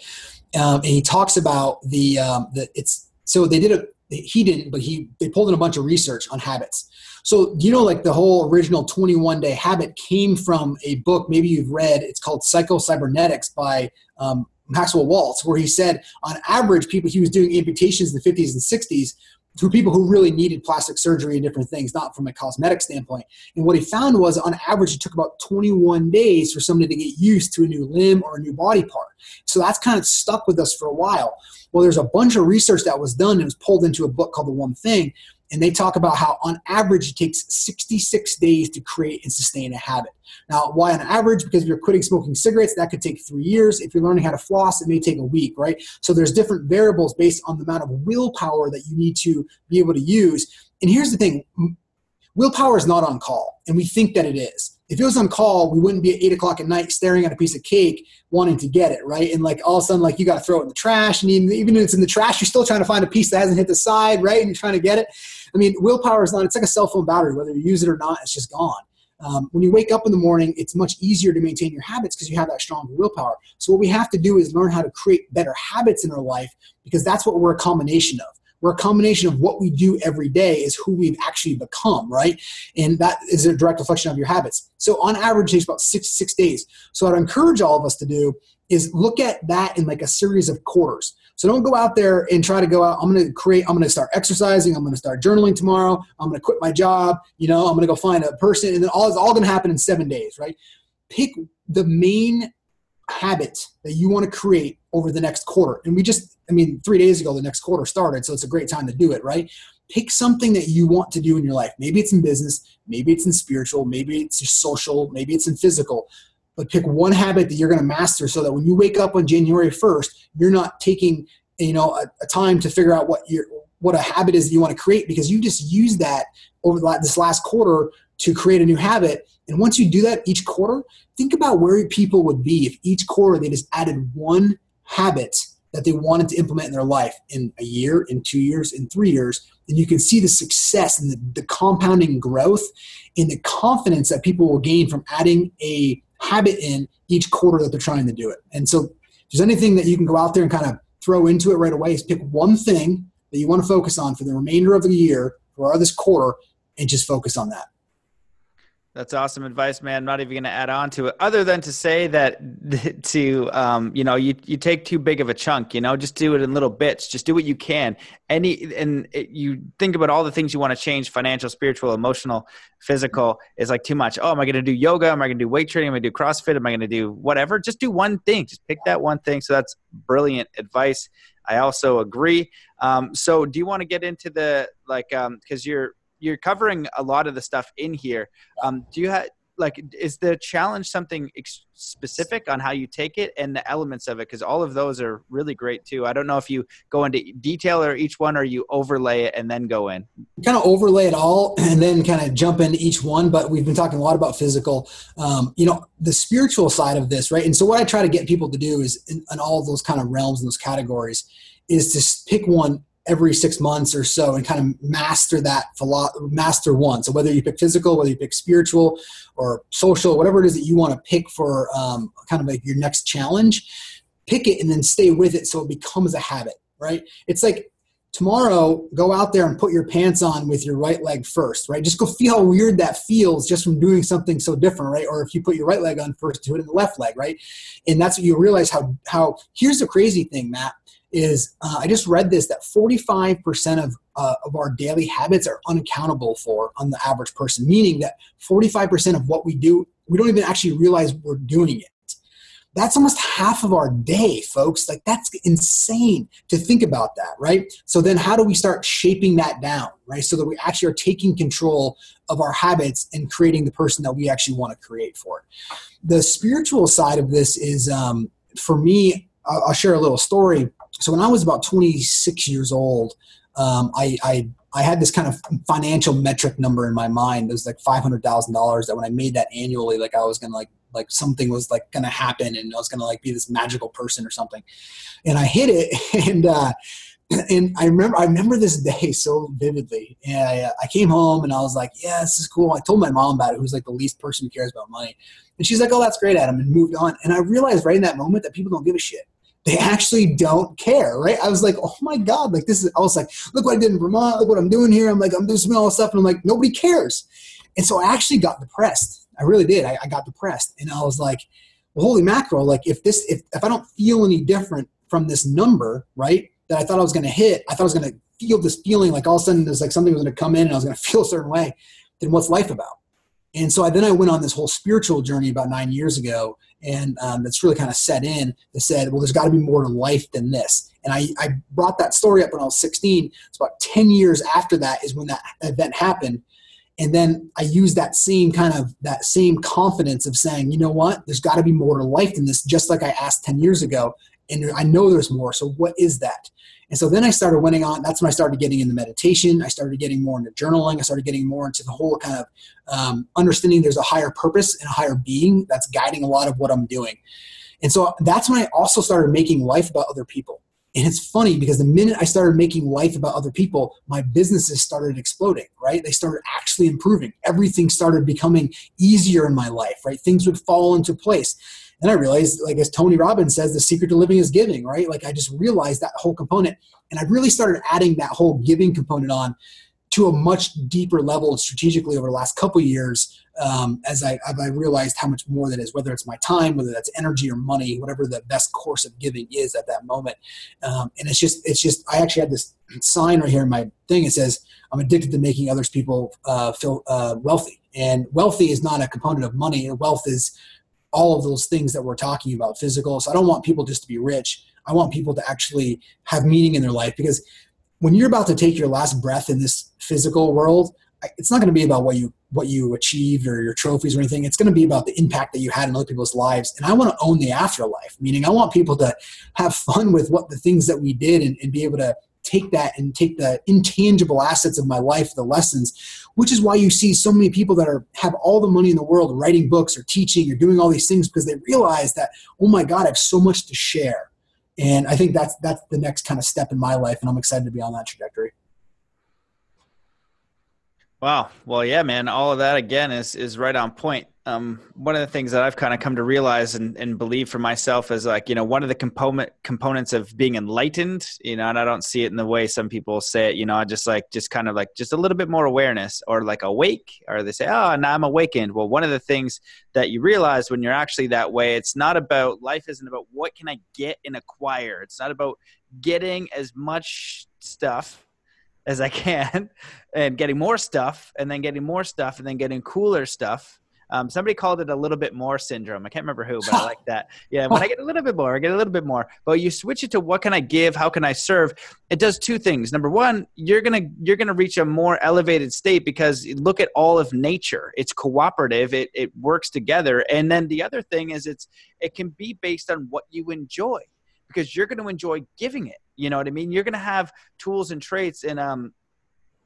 um, and he talks about the um, the it's so they did a he didn't, but he they pulled in a bunch of research on habits. So you know, like the whole original 21 day habit came from a book. Maybe you've read. It's called Psycho Cybernetics by um, Maxwell Maltz, where he said on average, people he was doing amputations in the 50s and 60s to people who really needed plastic surgery and different things, not from a cosmetic standpoint. And what he found was, on average, it took about 21 days for somebody to get used to a new limb or a new body part. So that's kind of stuck with us for a while. Well, there's a bunch of research that was done and was pulled into a book called The One Thing and they talk about how on average it takes 66 days to create and sustain a habit. Now, why on average? Because if you're quitting smoking cigarettes, that could take three years. If you're learning how to floss, it may take a week, right? So there's different variables based on the amount of willpower that you need to be able to use. And here's the thing willpower is not on call, and we think that it is. If it was on call, we wouldn't be at eight o'clock at night staring at a piece of cake wanting to get it, right? And like all of a sudden, like you got to throw it in the trash, and even, even if it's in the trash, you're still trying to find a piece that hasn't hit the side, right? And you're trying to get it. I mean, willpower is not, it's like a cell phone battery. Whether you use it or not, it's just gone. Um, when you wake up in the morning, it's much easier to maintain your habits because you have that strong willpower. So, what we have to do is learn how to create better habits in our life because that's what we're a combination of. We're a combination of what we do every day is who we've actually become, right? And that is a direct reflection of your habits. So, on average, it takes about six six days. So, what I encourage all of us to do is look at that in like a series of quarters. So don't go out there and try to go out. I'm going to create, I'm going to start exercising. I'm going to start journaling tomorrow. I'm going to quit my job. You know, I'm going to go find a person and then all is all going to happen in seven days, right? Pick the main habit that you want to create over the next quarter. And we just, I mean, three days ago, the next quarter started. So it's a great time to do it, right? Pick something that you want to do in your life. Maybe it's in business. Maybe it's in spiritual. Maybe it's social. Maybe it's in physical but pick one habit that you're going to master so that when you wake up on January 1st, you're not taking you know a, a time to figure out what your what a habit is that you want to create because you just use that over this last quarter to create a new habit. And once you do that each quarter, think about where people would be if each quarter they just added one habit that they wanted to implement in their life in a year, in two years, in three years. And you can see the success and the, the compounding growth and the confidence that people will gain from adding a habit in each quarter that they're trying to do it. And so, if there's anything that you can go out there and kind of throw into it right away, is pick one thing that you want to focus on for the remainder of the year or this quarter and just focus on that. That's awesome advice, man. I'm not even going to add on to it, other than to say that to um, you know you you take too big of a chunk. You know, just do it in little bits. Just do what you can. Any and it, you think about all the things you want to change: financial, spiritual, emotional, physical. Is like too much. Oh, am I going to do yoga? Am I going to do weight training? Am I going to do CrossFit? Am I going to do whatever? Just do one thing. Just pick that one thing. So that's brilliant advice. I also agree. Um, so, do you want to get into the like because um, you're you're covering a lot of the stuff in here. Um, do you have like is the challenge something ex- specific on how you take it and the elements of it? Because all of those are really great too. I don't know if you go into detail or each one or you overlay it and then go in. Kind of overlay it all and then kind of jump into each one but we've been talking a lot about physical. Um, you know the spiritual side of this right? And so what i try to get people to do is in, in all those kind of realms and those categories is to pick one every six months or so and kind of master that master one. So whether you pick physical whether you pick spiritual or social whatever it is that you want to pick for um, kind of like your next challenge pick it and then stay with it so it becomes a habit right? It's like tomorrow go out there and put your pants on with your right leg first right? Just go feel how weird that feels just from doing something so different right? Or if you put your right leg on first do it in the left leg right? And that's what you realize how how here's the crazy thing matt is uh, I just read this that 45% of, uh, of our daily habits are unaccountable for on the average person, meaning that 45% of what we do, we don't even actually realize we're doing it. That's almost half of our day, folks. Like, that's insane to think about that, right? So, then how do we start shaping that down, right? So that we actually are taking control of our habits and creating the person that we actually want to create for it. The spiritual side of this is, um, for me, I'll, I'll share a little story so when I was about 26 years old, um, I, I, I had this kind of financial metric number in my mind. It was like five hundred thousand dollars. That when I made that annually, like I was gonna like like something was like gonna happen, and I was gonna like be this magical person or something. And I hit it, and uh, and I remember I remember this day so vividly. And I, uh, I came home and I was like, "Yeah, this is cool." I told my mom about it, who's like the least person who cares about money, and she's like, "Oh, that's great, Adam," and moved on. And I realized right in that moment that people don't give a shit they actually don't care, right? I was like, oh my God, like this is, I was like, look what I did in Vermont, look what I'm doing here. I'm like, I'm doing all this stuff. And I'm like, nobody cares. And so I actually got depressed. I really did. I, I got depressed. And I was like, well, holy mackerel, like if this, if, if I don't feel any different from this number, right, that I thought I was going to hit, I thought I was going to feel this feeling like all of a sudden there's like something was going to come in and I was going to feel a certain way, then what's life about? And so I, then I went on this whole spiritual journey about nine years ago, and um, that's really kind of set in that said, well, there's got to be more to life than this. And I, I brought that story up when I was 16. It's about 10 years after that is when that event happened. And then I used that same kind of that same confidence of saying, you know what, there's got to be more to life than this, just like I asked 10 years ago. And I know there's more. So what is that? And so then I started winning on. That's when I started getting into meditation. I started getting more into journaling. I started getting more into the whole kind of um, understanding there's a higher purpose and a higher being that's guiding a lot of what I'm doing. And so that's when I also started making life about other people. And it's funny because the minute I started making life about other people, my businesses started exploding, right? They started actually improving. Everything started becoming easier in my life, right? Things would fall into place. And I realized, like as Tony Robbins says, the secret to living is giving, right? Like I just realized that whole component. And I really started adding that whole giving component on to a much deeper level strategically over the last couple years um, as I, I realized how much more that is, whether it's my time, whether that's energy or money, whatever the best course of giving is at that moment. Um, and it's just, it's just, I actually had this sign right here in my thing. It says, I'm addicted to making others people uh, feel uh, wealthy. And wealthy is not a component of money. Wealth is all of those things that we're talking about, physical. So I don't want people just to be rich. I want people to actually have meaning in their life because when you're about to take your last breath in this physical world, it's not going to be about what you what you achieved or your trophies or anything. It's going to be about the impact that you had in other people's lives. And I want to own the afterlife, meaning I want people to have fun with what the things that we did and, and be able to take that and take the intangible assets of my life, the lessons, which is why you see so many people that are have all the money in the world writing books or teaching or doing all these things because they realize that, oh my God, I have so much to share. And I think that's that's the next kind of step in my life, and I'm excited to be on that trajectory. Wow. Well, yeah, man. All of that again is is right on point. Um, one of the things that I've kind of come to realize and, and believe for myself is like, you know, one of the component components of being enlightened, you know, and I don't see it in the way some people say it, you know, I just like just kind of like just a little bit more awareness or like awake, or they say, oh, now I'm awakened. Well, one of the things that you realize when you're actually that way, it's not about life isn't about what can I get and acquire. It's not about getting as much stuff as I can and getting more stuff and then getting more stuff and then getting cooler stuff. Um, somebody called it a little bit more syndrome. I can't remember who, but I like that. Yeah, when I get a little bit more, I get a little bit more. But you switch it to what can I give? How can I serve? It does two things. Number one, you're gonna you're gonna reach a more elevated state because look at all of nature. It's cooperative. It it works together. And then the other thing is it's it can be based on what you enjoy because you're going to enjoy giving it. You know what I mean? You're going to have tools and traits. And um,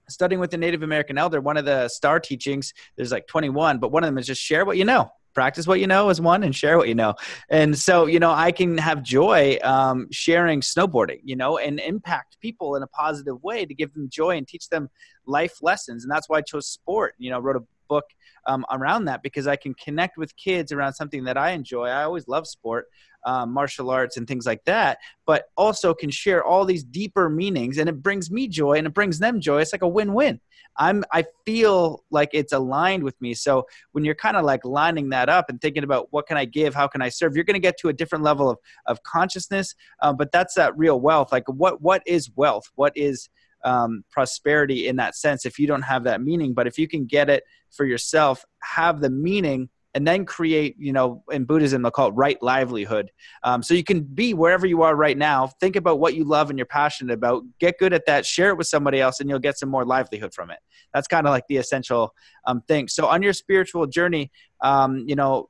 studying with the Native American elder, one of the star teachings, there's like 21, but one of them is just share what you know. Practice what you know is one, and share what you know. And so, you know, I can have joy um, sharing snowboarding, you know, and impact people in a positive way to give them joy and teach them life lessons. And that's why I chose sport. You know, wrote a book um, around that because I can connect with kids around something that I enjoy. I always love sport, um, martial arts and things like that, but also can share all these deeper meanings, and it brings me joy and it brings them joy. It's like a win-win. I'm I feel like it's aligned with me. So when you're kind of like lining that up and thinking about what can I give, how can I serve, you're going to get to a different level of of consciousness. Uh, but that's that real wealth. Like what what is wealth? What is um, prosperity in that sense if you don't have that meaning. But if you can get it for yourself have the meaning and then create you know in buddhism they'll call it right livelihood. Um, so you can be wherever you are right now. Think about what you love and you're passionate about. Get good at that. Share it with somebody else and you'll get some more livelihood from it. That's kind of like the essential um, thing. So on your spiritual journey um, you know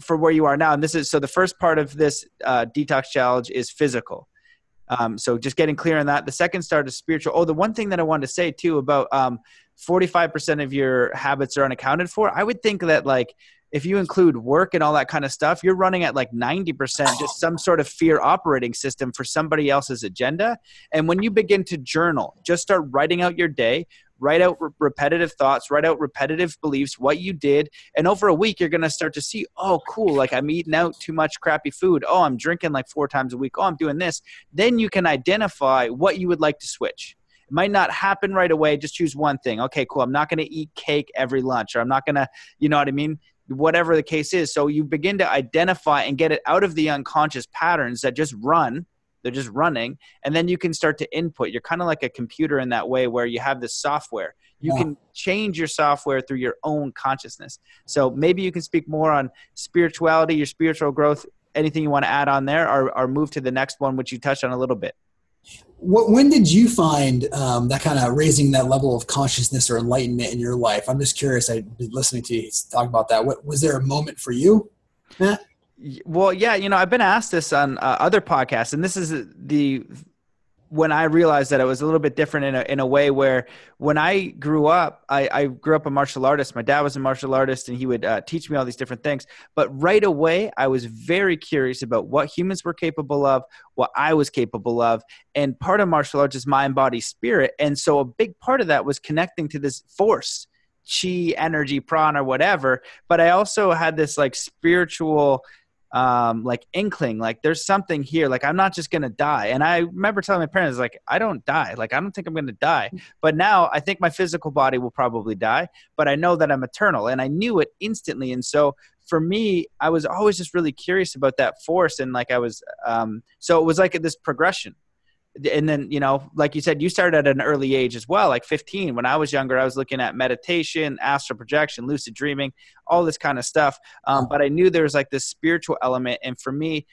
for where you are now and this is so the first part of this uh, detox challenge is physical um, so just getting clear on that. The second start is spiritual. Oh the one thing that i wanted to say too about um, 45% of your habits are unaccounted for. I would think that like if you include work and all that kind of stuff, you're running at like 90% just some sort of fear operating system for somebody else's agenda. And when you begin to journal, just start writing out your day, write out re- repetitive thoughts, write out repetitive beliefs, what you did. And over a week, you're going to start to see, oh, cool, like I'm eating out too much crappy food. Oh, I'm drinking like four times a week. Oh, I'm doing this. Then you can identify what you would like to switch. It might not happen right away. Just choose one thing. Okay, cool. I'm not going to eat cake every lunch, or I'm not going to, you know what I mean? whatever the case is. So you begin to identify and get it out of the unconscious patterns that just run. They're just running. And then you can start to input. You're kind of like a computer in that way where you have this software. You yeah. can change your software through your own consciousness. So maybe you can speak more on spirituality, your spiritual growth, anything you want to add on there, or, or move to the next one, which you touched on a little bit. What, when did you find um, that kind of raising that level of consciousness or enlightenment in your life? I'm just curious. I've been listening to you talk about that. What, was there a moment for you, Matt? Well, yeah, you know, I've been asked this on uh, other podcasts, and this is the when I realized that it was a little bit different in a, in a way where when I grew up, I, I grew up a martial artist. My dad was a martial artist and he would uh, teach me all these different things. But right away, I was very curious about what humans were capable of, what I was capable of. And part of martial arts is mind, body, spirit. And so a big part of that was connecting to this force chi energy prana whatever but i also had this like spiritual um, like inkling, like there's something here. Like I'm not just gonna die. And I remember telling my parents, like I don't die. Like I don't think I'm gonna die. But now I think my physical body will probably die. But I know that I'm eternal, and I knew it instantly. And so for me, I was always just really curious about that force, and like I was, um, so it was like this progression and then you know like you said you started at an early age as well like 15 when i was younger i was looking at meditation astral projection lucid dreaming all this kind of stuff. Um, but i knew there was like this spiritual element and for me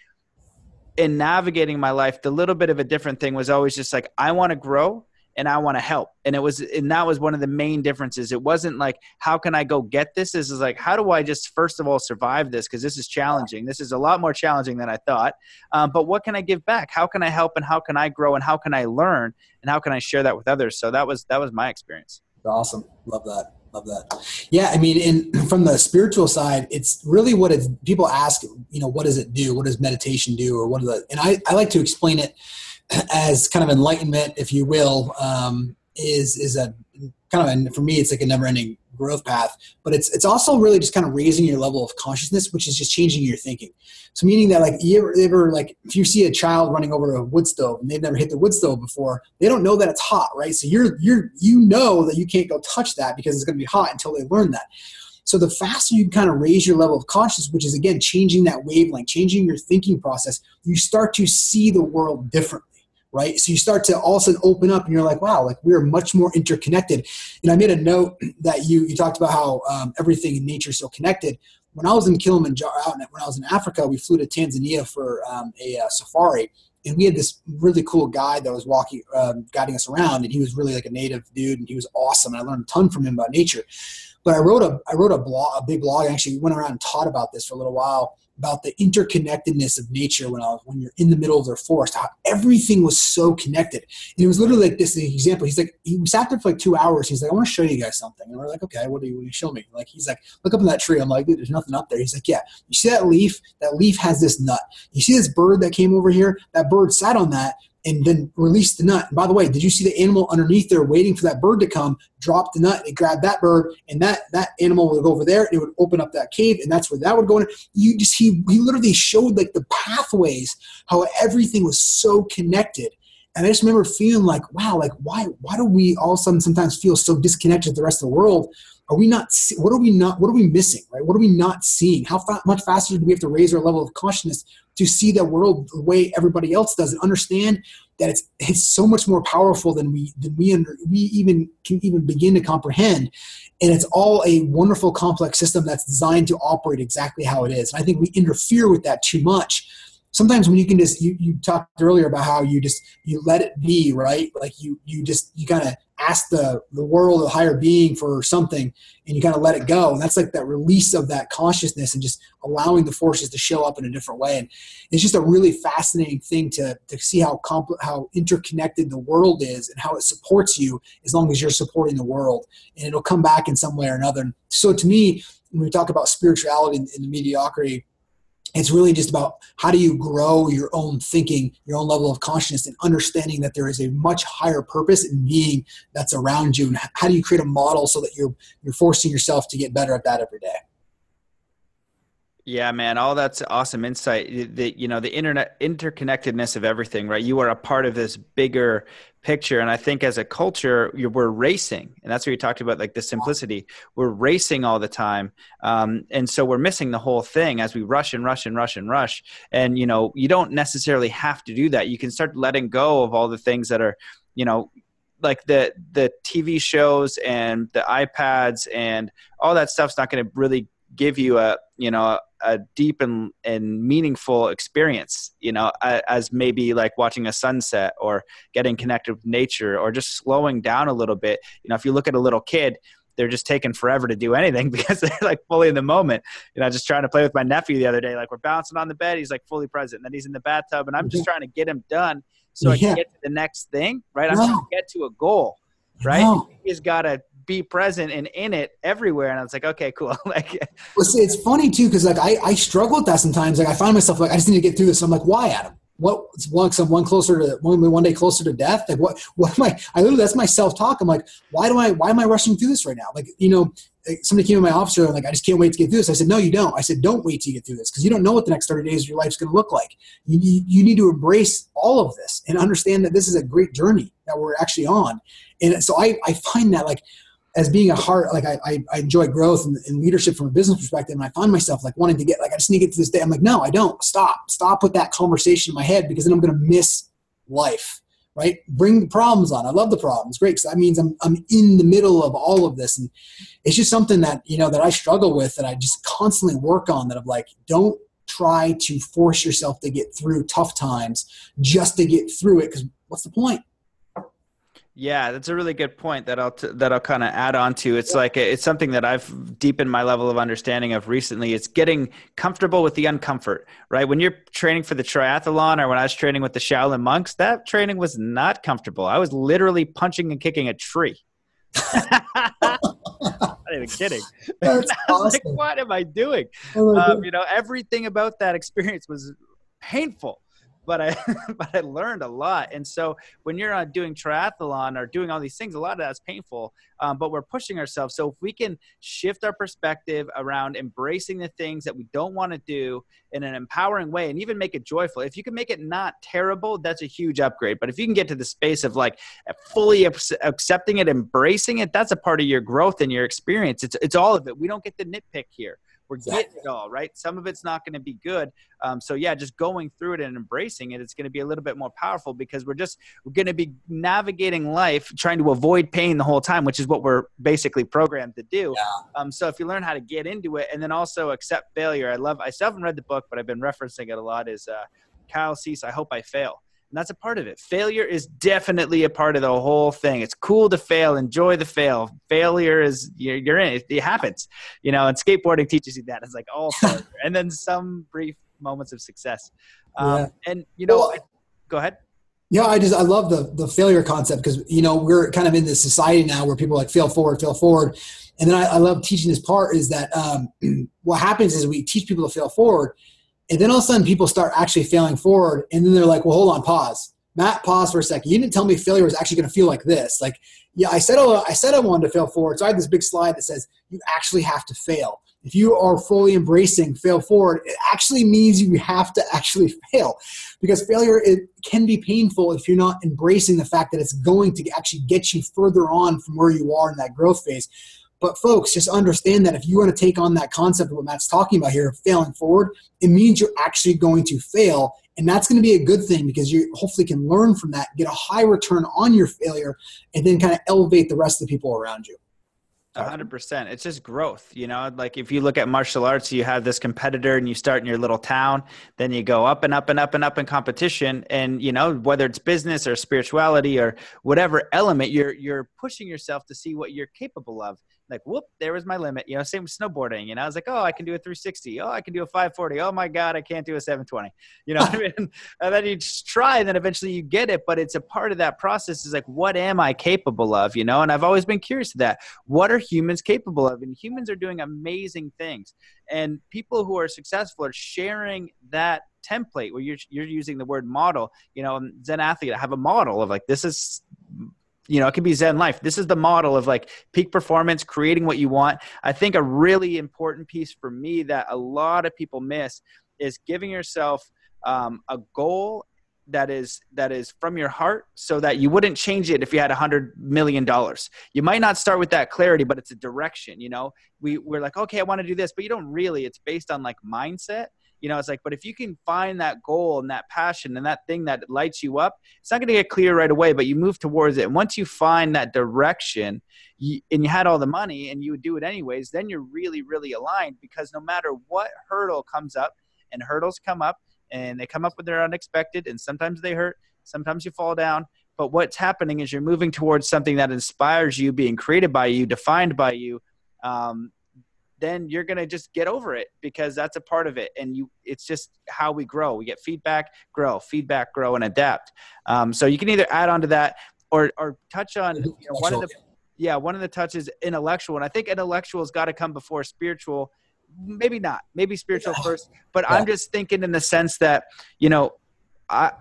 in navigating my life the little bit of a different thing was always just like i want to grow and I want to help. And it was, and that was one of the main differences. It wasn't like, how can I go get this? This is like, how do I just first of all survive this? Because this is challenging. This is a lot more challenging than I thought. Um, but what can I give back? How can I help? And how can I grow? And how can I learn? And how can I share that with others? So that was that was my experience. Awesome, love that. Love that. Yeah, I mean, from the spiritual side, it's really what it. People ask, you know, what does it do? What does meditation do? Or what are the? And I, I like to explain it as kind of enlightenment, if you will, um, is is a kind of a, for me it's like a never ending growth path. But it's it's also really just kind of raising your level of consciousness, which is just changing your thinking. So meaning that like you ever, ever like if you see a child running over a wood stove and they've never hit the wood stove before, they don't know that it's hot, right? So you're you're you know that you can't go touch that because it's going to be hot until they learn that. So the faster you kind of raise your level of consciousness, which is again changing that wavelength, changing your thinking process, you start to see the world differently right? So you start to all of a sudden open up and you're like, wow, like we're much more interconnected. And I made a note that you, you talked about how um, everything in nature is so connected. When I was in Kilimanjaro, out when I was in Africa, we flew to Tanzania for um, a uh, safari. And we had this really cool guide that was walking, um, guiding us around, and he was really like a native dude, and he was awesome. And I learned a ton from him about nature. But I wrote a, I wrote a blog, a big blog. I Actually, went around and taught about this for a little while about the interconnectedness of nature when I was, when you're in the middle of their forest, how everything was so connected. And it was literally like this example. He's like, he sat there for like two hours. He's like, I want to show you guys something. And we're like, okay, what do you, what you show me? Like, he's like, look up in that tree. I'm like, dude, there's nothing up there. He's like, yeah, you see that leaf? That leaf has this nut. You see this bird that came over here? That bird sat on that and then released the nut. And by the way, did you see the animal underneath there waiting for that bird to come? Drop the nut, and grab that bird, and that that animal would go over there, and it would open up that cave, and that's where that would go in. You just he he literally showed like the pathways, how everything was so connected. And I just remember feeling like, wow, like why why do we all of a sudden sometimes feel so disconnected with the rest of the world? Are we not? What are we not? What are we missing? Right? What are we not seeing? How fa- much faster do we have to raise our level of consciousness to see the world the way everybody else does and understand that it's it's so much more powerful than we than we under, we even can even begin to comprehend. And it's all a wonderful complex system that's designed to operate exactly how it is. And i think we interfere with that too much. Sometimes when you can just you, you talked earlier about how you just you let it be right? Like you you just you kind of ask the the world the higher being for something and you kind of let it go. And that's like that release of that consciousness and just allowing the forces to show up in a different way. And it's just a really fascinating thing to to see how compl- how interconnected the world is and how it supports you as long as you're supporting the world. And it'll come back in some way or another. So to me when we talk about spirituality and, and mediocrity it's really just about how do you grow your own thinking your own level of consciousness and understanding that there is a much higher purpose in being that's around you. And how do you create a model so that you're you're forcing yourself to get better at that every day yeah, man, all that's awesome insight. The you know the internet interconnectedness of everything, right? You are a part of this bigger picture, and I think as a culture, we're racing, and that's what you talked about, like the simplicity. We're racing all the time, um, and so we're missing the whole thing as we rush and rush and rush and rush. And you know, you don't necessarily have to do that. You can start letting go of all the things that are, you know, like the the TV shows and the iPads and all that stuff's not going to really give you a you know a deep and, and meaningful experience you know as maybe like watching a sunset or getting connected with nature or just slowing down a little bit you know if you look at a little kid they're just taking forever to do anything because they're like fully in the moment. You know, just trying to play with my nephew the other day, like we're bouncing on the bed, he's like fully present. And then he's in the bathtub and I'm just mm-hmm. trying to get him done so I can get to the next thing, right? I'm no. trying to get to a goal, right? No. You just gotta be present and in it everywhere. And I was like, okay, cool. like, well, see, it's funny too, because like I, I struggle with that sometimes. Like I find myself like I just need to get through this. I'm like, why, Adam? What one some one closer to one one day closer to death? Like what what am I? I literally that's my self talk. I'm like, why do I why am I rushing through this right now? Like you know, somebody came in my office and like, I just can't wait to get through this. I said, no, you don't. I said, don't wait to get through this because you don't know what the next 30 days of your life is going to look like. You, you need to embrace all of this and understand that this is a great journey that we're actually on. And so I, I find that like as being a heart, like I, I, I enjoy growth and, and, leadership from a business perspective. And I find myself like wanting to get, like, I just need to get to this day. I'm like, no, I don't stop, stop with that conversation in my head because then I'm going to miss life, right? Bring the problems on. I love the problems. Great. Cause that means I'm, I'm in the middle of all of this. And it's just something that, you know, that I struggle with that I just constantly work on that I'm like, don't try to force yourself to get through tough times just to get through it. Cause what's the point? Yeah, that's a really good point that I'll t- that I'll kind of add on to. It's like it's something that I've deepened my level of understanding of recently. It's getting comfortable with the uncomfort, right? When you're training for the triathlon or when I was training with the Shaolin monks, that training was not comfortable. I was literally punching and kicking a tree. I'm not even kidding. That's awesome. like, what am I doing? Oh um, you know, everything about that experience was painful but I but I learned a lot. And so when you're uh, doing triathlon or doing all these things, a lot of that's painful. Um, but we're pushing ourselves. So if we can shift our perspective around embracing the things that we don't want to do in an empowering way, and even make it joyful. If you can make it not terrible, that's a huge upgrade. But if you can get to the space of like fully accepting it, embracing it, that's a part of your growth and your experience. It's it's all of it. We don't get the nitpick here. We're exactly. getting it all, right? Some of it's not going to be good. Um, so yeah, just going through it and embracing it, it's going to be a little bit more powerful because we're just we're going to be navigating life trying to avoid pain the whole time, which is what we're basically programmed to do. Yeah. Um, so if you learn how to get into it and then also accept failure, I love. I still haven't read the book, but I've been referencing it a lot. Is uh, Kyle Cease? I hope I fail and that's a part of it. Failure is definitely a part of the whole thing. It's cool to fail. Enjoy the fail. Failure is you're, you're in it. It happens, you know. And skateboarding teaches you that. It's like all failure, and then some brief moments of success. Um, yeah. And you know, well, I, go ahead. Yeah, I just I love the the failure concept because you know we're kind of in this society now where people like fail forward, fail forward, and then I, I love teaching this part is that um, what happens is we teach people to fail forward and then all of a sudden people start actually failing forward. And then they're like, well, hold on, pause. Matt, pause for a second. You didn't tell me failure was actually going to feel like this. Like, yeah, I said, I said I wanted to fail forward. So I have this big slide that says you actually have to fail. If you are fully embracing fail forward, it actually means you have to actually fail because failure it can be painful if you're not embracing the fact that it's going to actually get you further on from where you are in that growth phase. But folks, just understand that if you want to take on that concept of what Matt's talking about here, failing forward, it means you're actually going to fail. And that's going to be a good thing because you hopefully can learn from that, get a high return on your failure, and then kind of elevate the rest of the people around you. A hundred percent. It's just growth, you know. Like if you look at martial arts, you have this competitor, and you start in your little town, then you go up and up and up and up in competition, and you know whether it's business or spirituality or whatever element, you're you're pushing yourself to see what you're capable of like whoop there was my limit you know same with snowboarding you know i was like oh i can do a 360 oh i can do a 540 oh my god i can't do a 720 you know I mean? and then you just try and then eventually you get it but it's a part of that process is like what am i capable of you know? And i've always been curious to that. What are humans capable of? And humans are doing amazing things. And people who are successful are sharing that template where you're, you're using the word model. You know zen athlete I have a model of like this is you know, it can be Zen life. This is the model of like peak performance, creating what you want. I think a really important piece for me that a lot of people miss is giving yourself um, a goal that is that is from your heart so that you wouldn't change it if you had a hundred million dollars you might not start with that clarity but it's a direction you know we, we're like okay i want to do this but you don't really it's based on like mindset you know it's like but if you can find that goal and that passion and that thing that lights you up it's not going to get clear right away but you move towards it. And once you find that direction you, and you had all the money and you would do it anyways then you're really really aligned because no matter what hurdle comes up and hurdles come up and they come up when they're unexpected and sometimes they hurt sometimes you fall down but what's happening is you're moving towards something that inspires you being created by you defined by you um, then you're going to just get over it because that's a part of it. And you it's just how we grow. We get feedback grow feedback grow and adapt. Um, so you can either add on to that or or touch on you know, one of the yeah one of the touches intellectual. And i think intellectual's got to come before spiritual. Maybe not. Maybe spiritual first. But yeah. i'm just thinking in the sense that you know i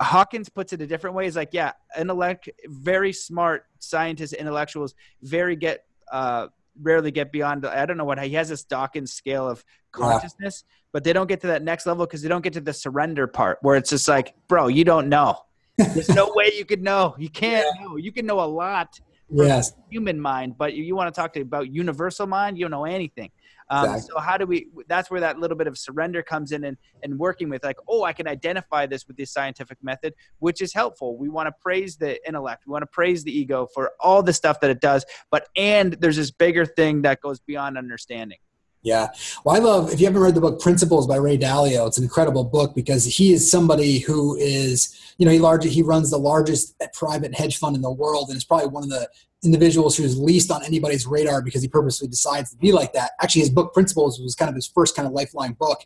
Hawkins puts it a different way. He's like, yeah, intellect, very smart scientists, intellectuals, very get uh, rarely get beyond i don't know what he has this Hawkins scale of consciousness yeah. but they don't get to that next level because they don't get to the surrender part where it's just like bro you don't know. There's no way you could know. You can't yeah. know. You can know a lot yes. human mind but you, you want to talk to about universal mind? You don't know anything um, exactly. So how do we? That's where that little bit of surrender comes in, and and working with like, oh, I can identify this with this scientific method, which is helpful. We want to praise the intellect, we want to praise the ego for all the stuff that it does, but and there's this bigger thing that goes beyond understanding. Yeah. Well, I love, if you haven't read the book Principles by Ray Dalio, it's an incredible book because he is somebody who is, you know, he large, he runs the largest private hedge fund in the world and is probably one of the individuals who's least on anybody's radar because he purposely decides to be like that. Actually, his book Principles was kind of his first kind of lifeline book.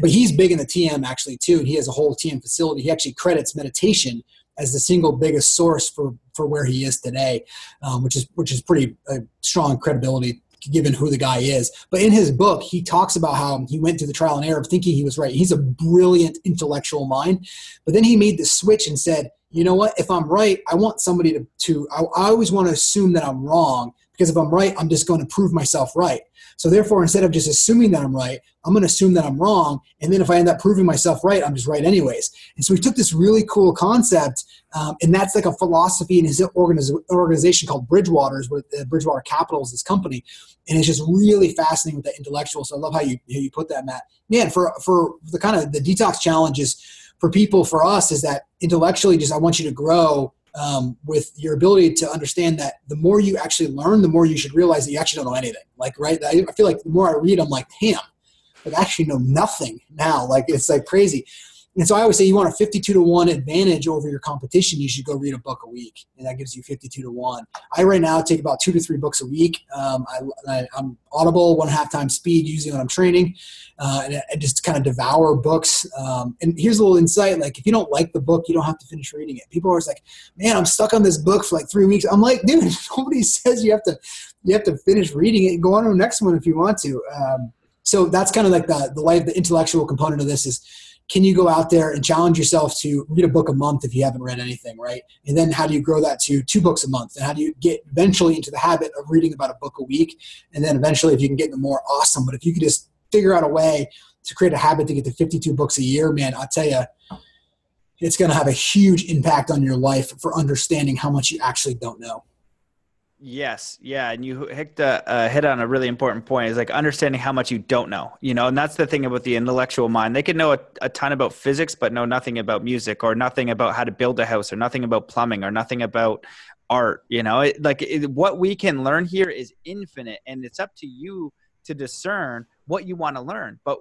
But he's big in the TM actually too, he has a whole TM facility. He actually credits meditation as the single biggest source for for where he is today, um, which is which is pretty uh, strong credibility given who the guy is. But in his book, he talks about how he went through the trial and error of thinking he was right. He's a brilliant intellectual mind, but then he made the switch and said, you know what? If I'm right, I want somebody to, to I, I always want to assume that I'm wrong because if I'm right, I'm just going to prove myself right. So therefore, instead of just assuming that I'm right, I'm going to assume that I'm wrong. And then if I end up proving myself right, I'm just right anyways. And so he took this really cool concept, um, and that's like a philosophy in his organiz- organization called Bridgewaters, where uh, Bridgewater Capital is this company, and it's just really fascinating with the intellectual. So I love how you how you put that, Matt. Man, for for the kind of the detox challenges for people, for us, is that intellectually, just I want you to grow um, with your ability to understand that the more you actually learn, the more you should realize that you actually don't know anything. Like, right? I feel like the more I read, I'm like, damn, I actually know nothing now. Like, it's like crazy. And so I always say you want a 52 to 1 advantage over your competition, you should go read a book a week. And that gives you 52 to 1. I right now take about two to three books a week. Um, I, am audible, one and a half times speed usually when I'm training. Uh, and I just kind of devour books. Um, and here's a little insight like, if you don't like the book, you don't have to finish reading it. People are always like, man, I'm stuck on this book for like three weeks. I'm like, dude, nobody says you have to you have to finish reading it and go on to the next one if you want to. Um, so that's kind of like the, the life, the intellectual component of this is can you go out there and challenge yourself to read a book a month if you haven't read anything, right? And then how do you grow that to two books a month? And how do you get eventually into the habit of reading about a book a week? And then eventually, if you can get into more, awesome. But if you could just figure out a way to create a habit to get to 52 books a year, man, I'll tell you, it's going to have a huge impact on your life for understanding how much you actually don't know. Yes, yeah, and you hit uh, hit on a really important point. Is like understanding how much you don't know. You know, and that's the thing about the intellectual mind. They can know a, a ton about physics, but know nothing about music, or nothing about how to build a house, or nothing about plumbing, or nothing about art. You know, it, like it, what we can learn here is infinite, and it's up to you to discern what you want to learn. But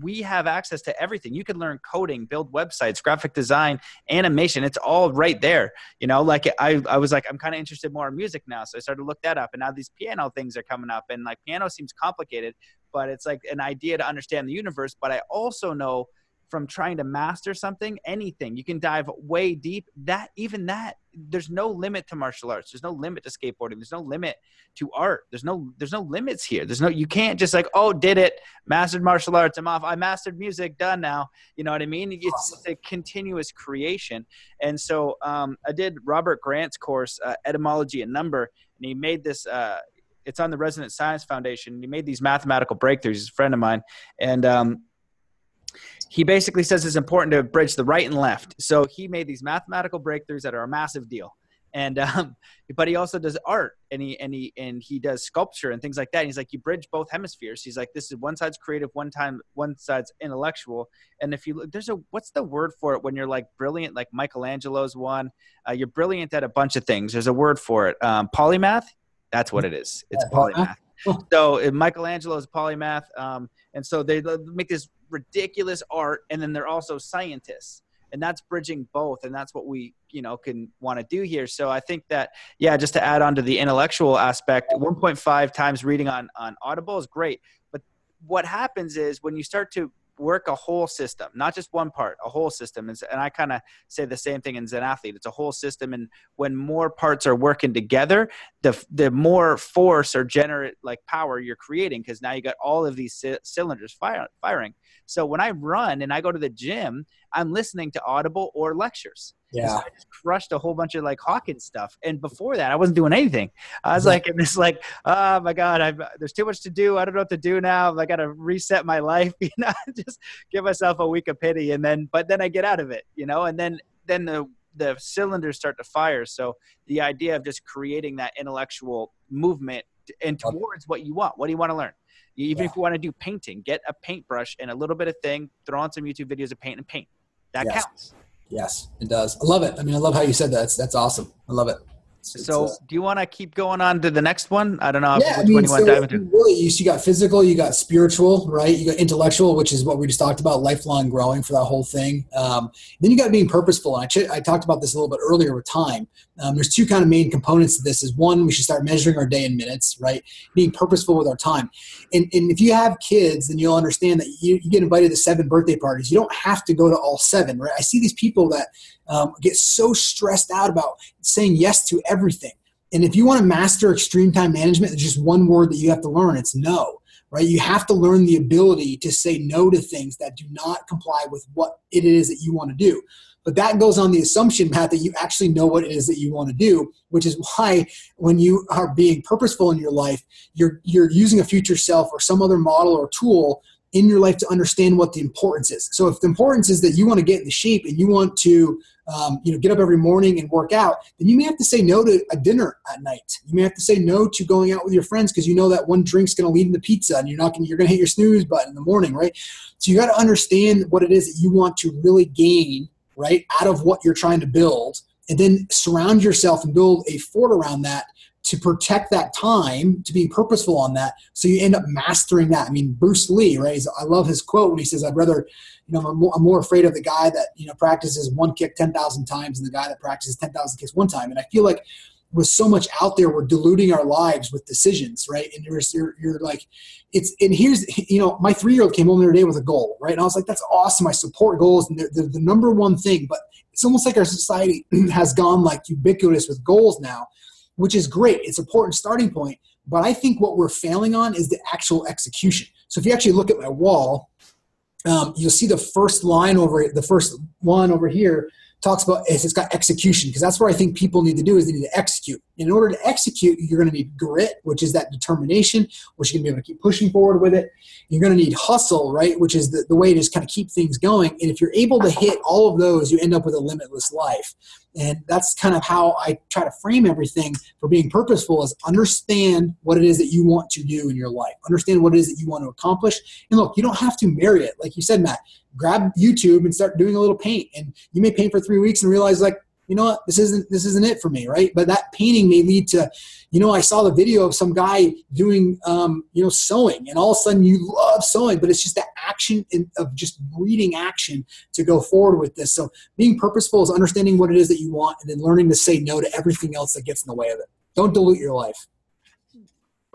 we have access to everything. You can learn coding, build websites, graphic design, animation. It's all right there. You know, like I, I was like, I'm kind of interested more in music now. So I started to look that up. And now these piano things are coming up. And like piano seems complicated, but it's like an idea to understand the universe. But I also know – from trying to master something, anything. You can dive way deep. That even that, there's no limit to martial arts. There's no limit to skateboarding. There's no limit to art. There's no there's no limits here. There's no you can't just like oh did it mastered martial arts. I'm off. I mastered music. Done now. You know what I mean? It's, it's a continuous creation. And so um, I did Robert Grant's course, uh, etymology and number, and he made this. Uh, it's on the Resonance Science Foundation. He made these mathematical breakthroughs. He's a friend of mine, and um, he basically says it's important to bridge the right and left. So he made these mathematical breakthroughs that are a massive deal. And um, but he also does art and he and he and he does sculpture and things like that. And he's like, you bridge both hemispheres. He's like, this is one side's creative, one time one side's intellectual. And if you look, there's a what's the word for it when you're like brilliant, like Michelangelo's one. Uh, you're brilliant at a bunch of things. There's a word for it. Um, polymath. That's what it is. It's polymath. so Michelangelo's polymath, um, and so they make this ridiculous art, and then they're also scientists. and that's bridging both and that's what we you know can want to do here so i think that yeah just to add on to the intellectual aspect 1.5 times reading on on audible is great but what happens is when you start to work a whole system, not just one part, a whole system. And, I kind of say the same thing in Zen Athlete. It's a whole system, and when more parts are working together, the the more force or generate like power you're creating because now you got all of these c- cylinders fire, firing. So when I run and I go to the gym, I'm listening to Audible or lectures. Yeah. So I just crushed a whole bunch of like Hawkins stuff. And before that, I wasn't doing anything. I was mm-hmm. like, in this like, oh my God, I've, there's too much to do. I don't know what to do now. I got to reset my life, you know, just give myself a week of pity. And then, but then I get out of it, you know, and then, then the, the cylinders start to fire. So the idea of just creating that intellectual movement and towards what you want. What do you want to learn? Even yeah. if you want to do painting, get a paintbrush and a little bit of thing, throw on some YouTube videos of paint and paint. That yes. counts. Yes, it does. I love it. I mean, I love how you said that. That's, that's awesome. I love it. It's, so, uh, do you want to keep going on to the next one? I don't know. Yeah, I mean, so really, you, you got physical, you got spiritual, right? You got intellectual, which is what we just talked about, lifelong growing for that whole thing. Um, then you got being purposeful. And I, ch- I talked about this a little bit earlier with time. Um, there's two kind of main components to this. Is one, we should start measuring our day in minutes, right? Being purposeful with our time. And, and if you have kids, then you'll understand that you, you get invited to seven birthday parties. You don't have to go to all seven, right? I see these people that um, get so stressed out about saying yes to everything. And if you want to master extreme time management, there's just one word that you have to learn it's no, right? You have to learn the ability to say no to things that do not comply with what it is that you want to do. But that goes on the assumption, Matt, that you actually know what it is that you want to do, which is why when you are being purposeful in your life, you're you're using a future self or some other model or tool in your life to understand what the importance is. So if the importance is that you want to get in the shape and you want to, um, you know, get up every morning and work out, then you may have to say no to a dinner at night. You may have to say no to going out with your friends because you know that one drink's going to lead into pizza and you're not going you're going to hit your snooze button in the morning, right? So you got to understand what it is that you want to really gain, right, out of what you're trying to build, and then surround yourself and build a fort around that to protect that time, to being purposeful on that, so you end up mastering that. I mean, Bruce Lee, right? I love his quote when he says, "I'd rather, you know, I'm more, I'm more afraid of the guy that you know practices one kick ten thousand times than the guy that practices ten thousand kicks one time." And I feel like with so much out there, we're diluting our lives with decisions, right? And you're you're, you're like, it's and here's you know, my three year old came home the other day with a goal, right? And I was like, that's awesome. I support goals, and they're, they're the number one thing. But it's almost like our society has gone like ubiquitous with goals now which is great. It's an important starting point. But I think what we're failing on is the actual execution. So if you actually look at my wall, um, you'll see the first line over the first one over here talks about is it's got execution because that's what I think people need to do is they need to execute. In order to execute, you're going to need grit, which is that determination, which you're going to be able to keep pushing forward with it. You're going to need hustle, right, which is the, the way to just kind of keep things going. And if you're able to hit all of those, you end up with a limitless life. And that's kind of how I try to frame everything for being purposeful is understand what it is that you want to do in your life. Understand what it is that you want to accomplish. And look, you don't have to marry it. Like you said, Matt, grab YouTube and start doing a little paint. And you may paint for three weeks and realize like, you know what, this isn't this isn't it for me, right? But that painting may lead to, you know, I saw the video of some guy doing, um, you know, sewing, and all of a sudden you love sewing, but it's just that action in, of just reading action to go forward with this. So being purposeful is understanding what it is that you want, and then learning to say no to everything else that gets in the way of it. Don't dilute your life.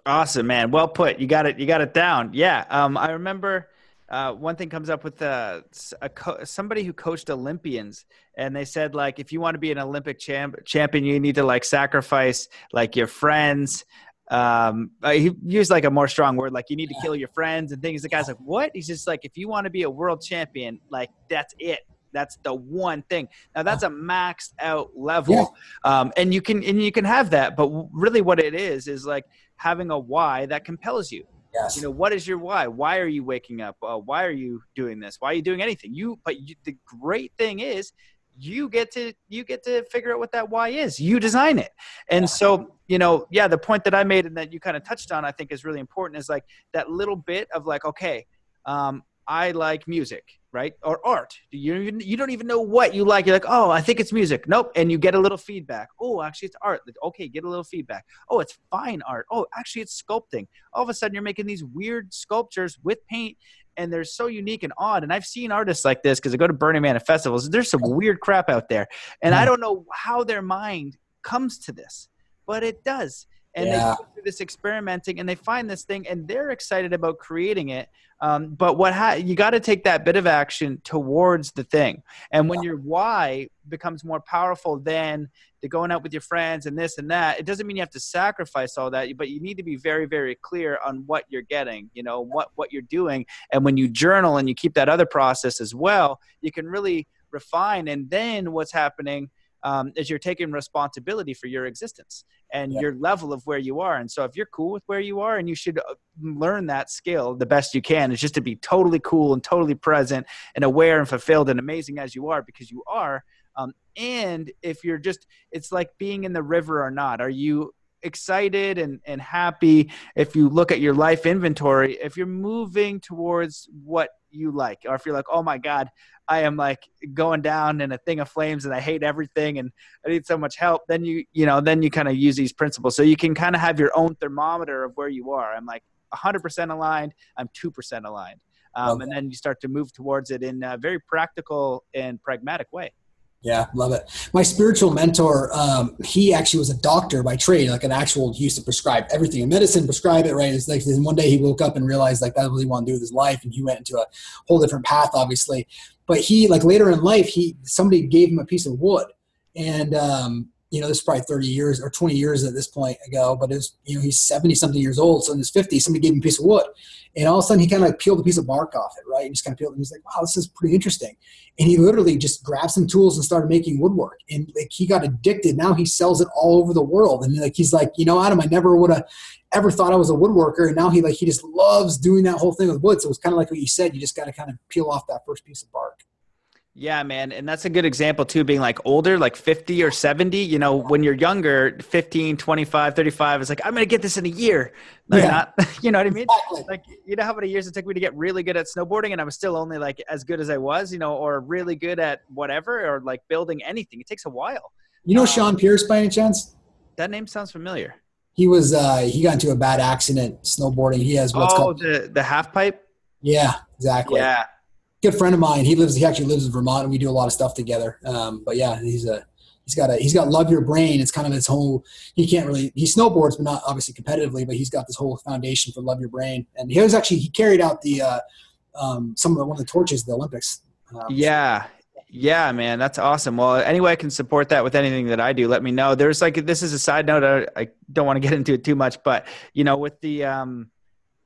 Awesome, man. Well put. You got it. You got it down. Yeah. Um, I remember uh, one thing comes up with uh, a co- somebody who coached Olympians, and they said like if you want to be an Olympic champ- champion, you need to like sacrifice like your friends. Um, uh, he used like a more strong word, like you need to kill your friends and things. The guy's like, what? He's just like, if you want to be a world champion, like that's it. That's the one thing. Now that's a maxed out level, yeah. um, and you can and you can have that. But really, what it is is like having a why that compels you Yes. You know, what is your why? Why are you waking up? Uh, why are you doing this? Why are you doing anything? You, but you, the great thing is, you get to you get to figure out what that why is. You design it, and so you know, yeah. The point that I made and that you kind of touched on, I think, is really important. Is like that little bit of like, okay, um, I like music, right? Or art. You even, you don't even know what you like. You're like, oh, I think it's music. Nope. And you get a little feedback. Oh, actually, it's art. Okay, get a little feedback. Oh, it's fine art. Oh, actually, it's sculpting. All of a sudden, you're making these weird sculptures with paint, and they're so unique and odd. And I've seen artists like this because I go to Burning Man and festivals. There's some weird crap out there, and I don't know how their mind comes to this, but it does. And yeah. they go through this experimenting, and they find this thing, and they're excited about creating it. Um, but what ha- you got to take that bit of action towards the thing, and when yeah. your why becomes more powerful than the going out with your friends and this and that, it doesn't mean you have to sacrifice all that, but you need to be very, very clear on what you're getting, you know, what what you're doing, and when you journal and you keep that other process as well, you can really refine. And then what's happening um, is you're taking responsibility for your existence and yeah. your level of where you are. And so if you're cool with where you are and you should uh, learn that skill the best you can is just to be totally cool and totally present and aware and fulfilled and amazing as you are because you are. Um, and if you're just, it's like being in the river or not. Are you excited and, and happy. If you look at your life inventory if you're moving towards what you like or if you're like oh my god i am like going down in a thing of flames and i hate everything and i need so much help then you you know then you kind of use these principles. So you can kind of have your own thermometer of where you are. I'm like 100% aligned i'm 2% aligned. Um, okay. and then you start to move towards it in a very practical and pragmatic way yeah, love it. My spiritual mentor, um, he actually was a doctor by trade, like an actual used to prescribe everything in medicine, prescribe it, right? It's like then one day he woke up and realized like that's what he wanted to do with his life, and he went into a whole different path, obviously. But he, like later in life, he somebody gave him a piece of wood, and um, you know, this is probably 30 years or 20 years at this point ago, but it was, you know, he's 70 something years old. So in his 50s, somebody gave him a piece of wood. And all of a sudden he kind of like peeled a piece of bark off it, right? He just kind of peeled it. He's like, wow, this is pretty interesting. And he literally just grabbed some tools and started making woodwork. And like he got addicted. Now he sells it all over the world. And like he's like, you know, Adam, I never would have ever thought I was a woodworker. And now he like he just loves doing that whole thing with wood. So it's kind of like what you said, you just got to kind of peel off that first piece of bark. Yeah, man. And that's a good example too, being like older, like 50 or 70. You know, when you're younger, 15, 25, 35, it's like, I'm going to get this in a year. No, yeah. not. You know what I mean? Exactly. Like, you know how many years it took me to get really good at snowboarding and I was still only like as good as I was, you know, or really good at whatever, or like building anything. It takes a while. You know um, Sean Pierce by any chance? That name sounds familiar. He was, uh, he got into a bad accident snowboarding. He has what's oh, called the, the half pipe. Yeah, exactly. Yeah good friend of mine. He lives. He actually lives in Vermont, and we do a lot of stuff together. Um, but yeah, he's a he's got a he's got love your brain. It's kind of his whole. He can't really he snowboards, but not obviously competitively. But he's got this whole foundation for love your brain. And he was actually he carried out the uh, um, some of the, one of the torches the Olympics. Um, yeah. Yeah, man, that's awesome. Well, any way I can support that with anything that I do, let me know. There's like this is a side note. I, I don't want to get into it too much, but you know, with the um,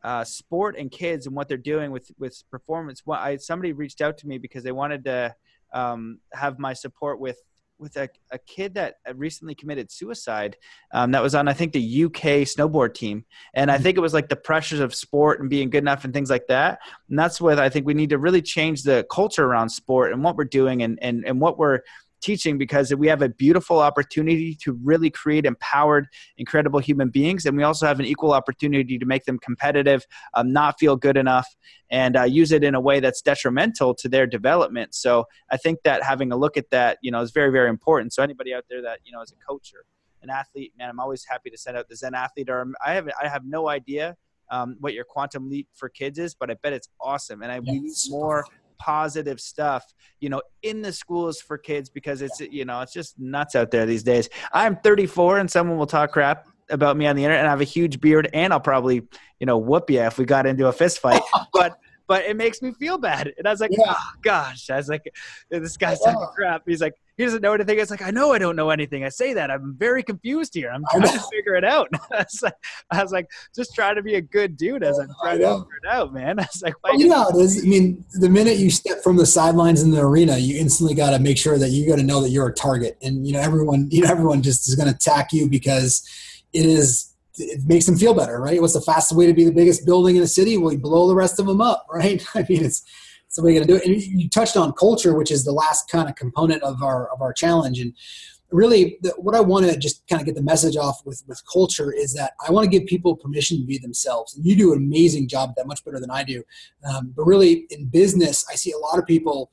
uh, sport and kids and what they're doing with with performance. Well, I somebody reached out to me because they wanted to um, have my support with with a, a kid that recently committed suicide um, that was on i think the uk snowboard team. And i think it was like the pressures of sport and being good enough and things like that. And that's what i think we need to really change the culture around sport and what we're doing and, and, and what we're teaching because we have a beautiful opportunity to really create empowered, incredible human beings. And we also have an equal opportunity to make them competitive, um, not feel good enough, and uh, use it in a way that's detrimental to their development. So I think that having a look at that, you know, is very, very important. So anybody out there that, you know, is a coach or an athlete, man, I'm always happy to send out the Zen athlete or I have, I have no idea um, what your quantum leap for kids is, but I bet it's awesome. And I yes. need more positive stuff, you know, in the schools for kids because it's, you know, it's just nuts out there these days. I'm 34 and someone will talk crap about me on the internet and I have a huge beard and I'll probably, you know, whoop you if we got into a fist fight. but but it makes me feel bad. And I was like, yeah. oh gosh. I was like, this guy's talking crap. He's like, he doesn't know anything. It's like, I know I don't know anything. I say that. I'm very confused here. I'm trying to figure it out. I, was like, I was like, just trying to be a good dude as I'm trying to figure it out, man. I was like, well, you know, it is. I mean, the minute you step from the sidelines in the arena, you instantly got to make sure that you got to know that you're a target. And, you know, everyone, you know, everyone just is going to attack you because it is it makes them feel better, right? What's the fastest way to be the biggest building in a city? Well, you blow the rest of them up, right? I mean, it's you're going to do it. And you touched on culture, which is the last kind of component of our of our challenge. And really, the, what I want to just kind of get the message off with with culture is that I want to give people permission to be themselves. And you do an amazing job at that, much better than I do. Um, but really, in business, I see a lot of people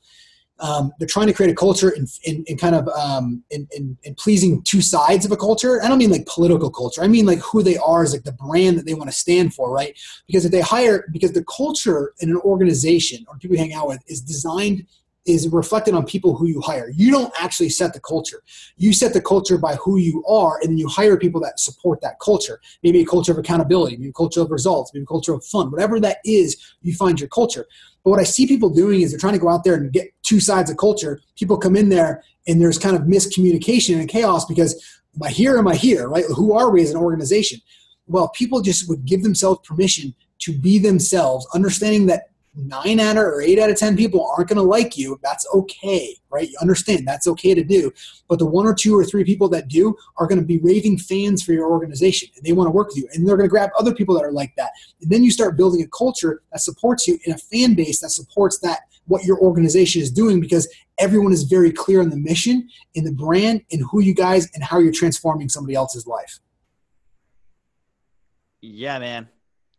um, they're trying to create a culture in, in, in kind of um, in, in, in, pleasing two sides of a culture. I don't mean like political culture. I mean like who they are is like the brand that they want to stand for, right? Because if they hire, because the culture in an organization or people hang out with is designed is reflected on people who you hire. You don't actually set the culture. You set the culture by who you are, and then you hire people that support that culture. Maybe a culture of accountability, maybe a culture of results, maybe a culture of fun. Whatever that is, you find your culture. But what I see people doing is they're trying to go out there and get two sides of culture. People come in there and there's kind of miscommunication and chaos because am I here? Am I here? Right? Who are we as an organization? Well, people just would give themselves permission to be themselves, understanding that nine out of or eight out of ten people aren't going to like you that's okay right? You understand that's okay to do. But the one or two or three people that do are going to be raving fans for your organization and they want to work with you and they're going to grab other people that are like that. And then you start building a culture that supports you and a fan base that supports that what your organization is doing because everyone is very clear on the mission in the brand and who you guys and how you're transforming somebody else's life. Yeah man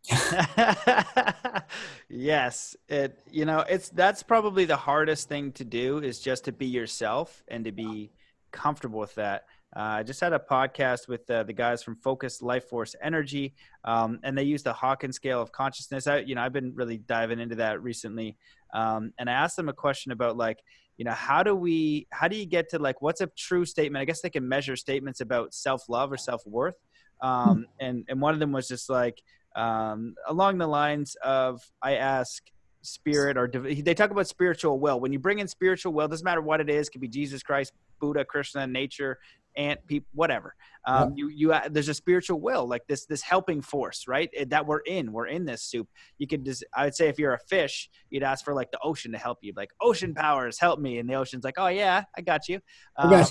yes, it you know, it's that's probably the hardest thing to do is just to be yourself and to be comfortable with that. Uh, I just had a podcast with uh, the guys from Focus Life Force Energy, um, and they use the Hawkins scale of consciousness. I, you know, I've been really diving into that recently, um, and I asked them a question about like, you know, how do we, how do you get to like, what's a true statement? I guess they can measure statements about self love or self worth, um, hmm. and and one of them was just like, um, along the lines of I ask spirit or they talk about spiritual will. When you bring in spiritual will, doesn't matter what it is, it could be Jesus Christ, Buddha, Krishna, nature, ant, people, whatever. Um, yeah. You you uh, there's a spiritual will, like this this helping force, right? That we're in. We're in this soup. You could just I would say if you're a fish, you'd ask for like the ocean to help you, like ocean powers help me, and the ocean's like, oh yeah, I got you. Um.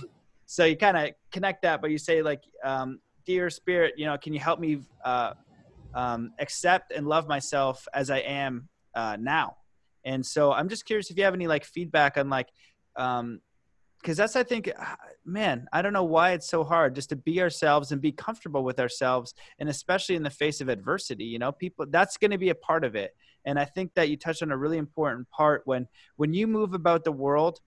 So you kind of connect that, but you say like, um, dear spirit, you know, can you help me? Uh, um, accept and love myself as I am uh, now. And so I'm just curious if you have any like feedback on like, um, because that's I think, uh, man, I don't know why it's so hard just to be ourselves and be comfortable with ourselves, and especially in the face of adversity. You know, people that's going to be a part of it. And I think that you touched on a really important part when when you move about the world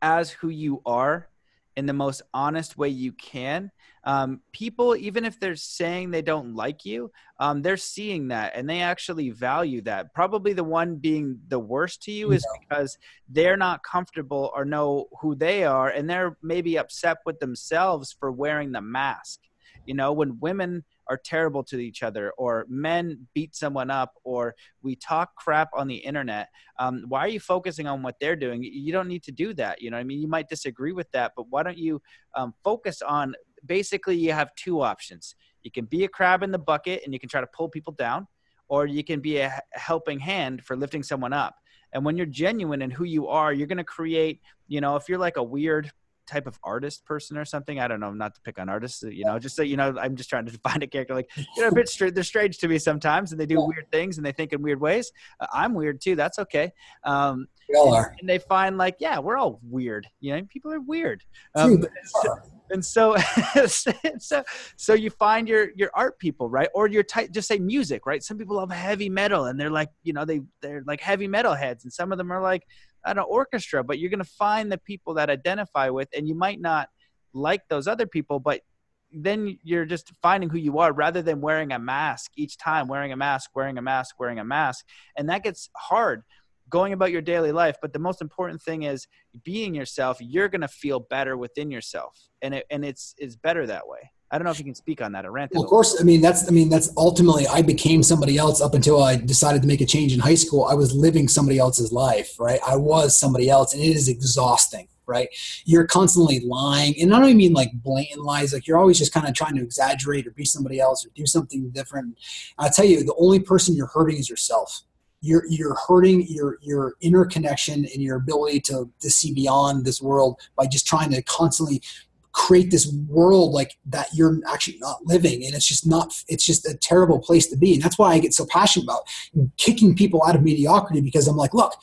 as who you are in the most honest way you can. Um, people even if they're saying they don't like you um, they're seeing that and they actually value that. Probably the one being the worst to you is because they're not comfortable or know who they are and they're maybe upset with themselves for wearing the mask. You know when women are terrible to each other or men beat someone up or we talk crap on the internet um, why are you focusing on what they're doing? You don't need to do that you know i mean? You might disagree with that but why don't you um, focus on basically you have two options. You can be a crab in the bucket and you can try to pull people down or you can be a helping hand for lifting someone up. And when you're genuine in who you are you're going to create you know if you're like a weird type of artist person or something. I don't know, not to pick on artists, you know, just so you know, I'm just trying to find a character like, you know, a bit strange. They're strange to me sometimes and they do yeah. weird things and they think in weird ways. Uh, I'm weird too. That's okay. Um, we all are. And they find like, yeah, we're all weird. You know, people are weird. Um, and so, so, so you find your, your art people, right? Or your type, just say music, right? Some people love heavy metal and they're like, you know, they, they're like heavy metal heads. And some of them are like, an orchestra, but you're going to find the people that identify with, and you might not like those other people, but then you're just finding who you are rather than wearing a mask each time, wearing a mask, wearing a mask, wearing a mask. And that gets hard going about your daily life. But the most important thing is being yourself. You're going to feel better within yourself. And, it, and it's, it's better that way. I don't know if you can speak on that. Well, of course. I mean, that's I mean, that's ultimately I became somebody else up until I decided to make a change in high school. I was living somebody else's life, right? I was somebody else, and it is exhausting, right? You're constantly lying, and I don't even mean like blatant lies. Like you're always just kind of trying to exaggerate or be somebody else or do something different. I tell you, the only person you're hurting is yourself you're you're hurting your your inner connection and your ability to to see beyond this world by just trying to constantly create this world like that you're actually not living and it's just not it's just a terrible place to be and that's why i get so passionate about kicking people out of mediocrity because i'm like look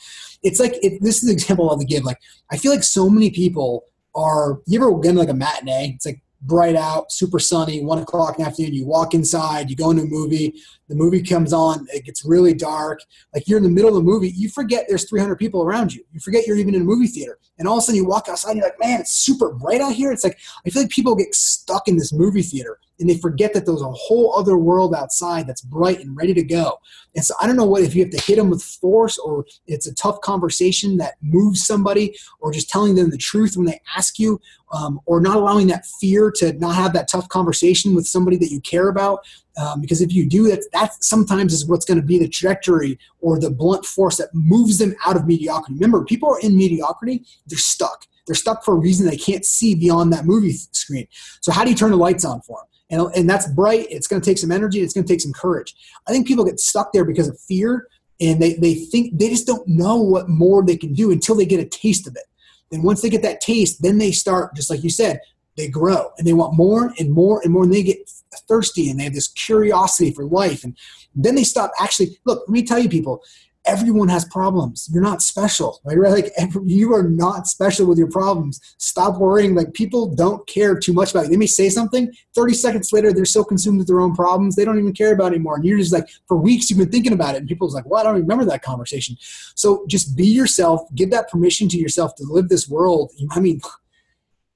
it's like it, this is an example of the give like i feel like so many people are you ever get like a matinee it's like bright out, super sunny, one o'clock in the afternoon. You walk inside, you go into a movie, the movie comes on, it gets really dark. Like you're in the middle of the movie, you forget there's 300 people around you. You forget you're even in a movie theater. And all of a sudden you walk outside and you're like, man, it's super bright out here. It's like, I feel like people get stuck in this movie theater and they forget that there's a whole other world outside that's bright and ready to go. And so I don't know what if you have to hit them with force or it's a tough conversation that moves somebody or just telling them the truth when they ask you um, or not allowing that fear to not have that tough conversation with somebody that you care about. Um, because if you do that, that sometimes is what's going to be the trajectory or the blunt force that moves them out of mediocrity. Remember, people are in mediocrity, they're stuck. They're stuck for a reason they can't see beyond that movie screen. So, how do you turn the lights on for them? And, and that's bright. It's going to take some energy. It's going to take some courage. I think people get stuck there because of fear and they, they think they just don't know what more they can do until they get a taste of it. And once they get that taste, then they start, just like you said, they grow and they want more and more and more and they get thirsty and they have this curiosity for life. And then they stop actually, look, let me tell you people, everyone has problems. You're not special, right? Like every, you are not special with your problems. Stop worrying. Like people don't care too much about you. They may say something. Thirty seconds later, they're so consumed with their own problems, they don't even care about it anymore. And you're just like, for weeks, you've been thinking about it, and people's like, well, I don't remember that conversation. So just be yourself. Give that permission to yourself to live this world. I mean.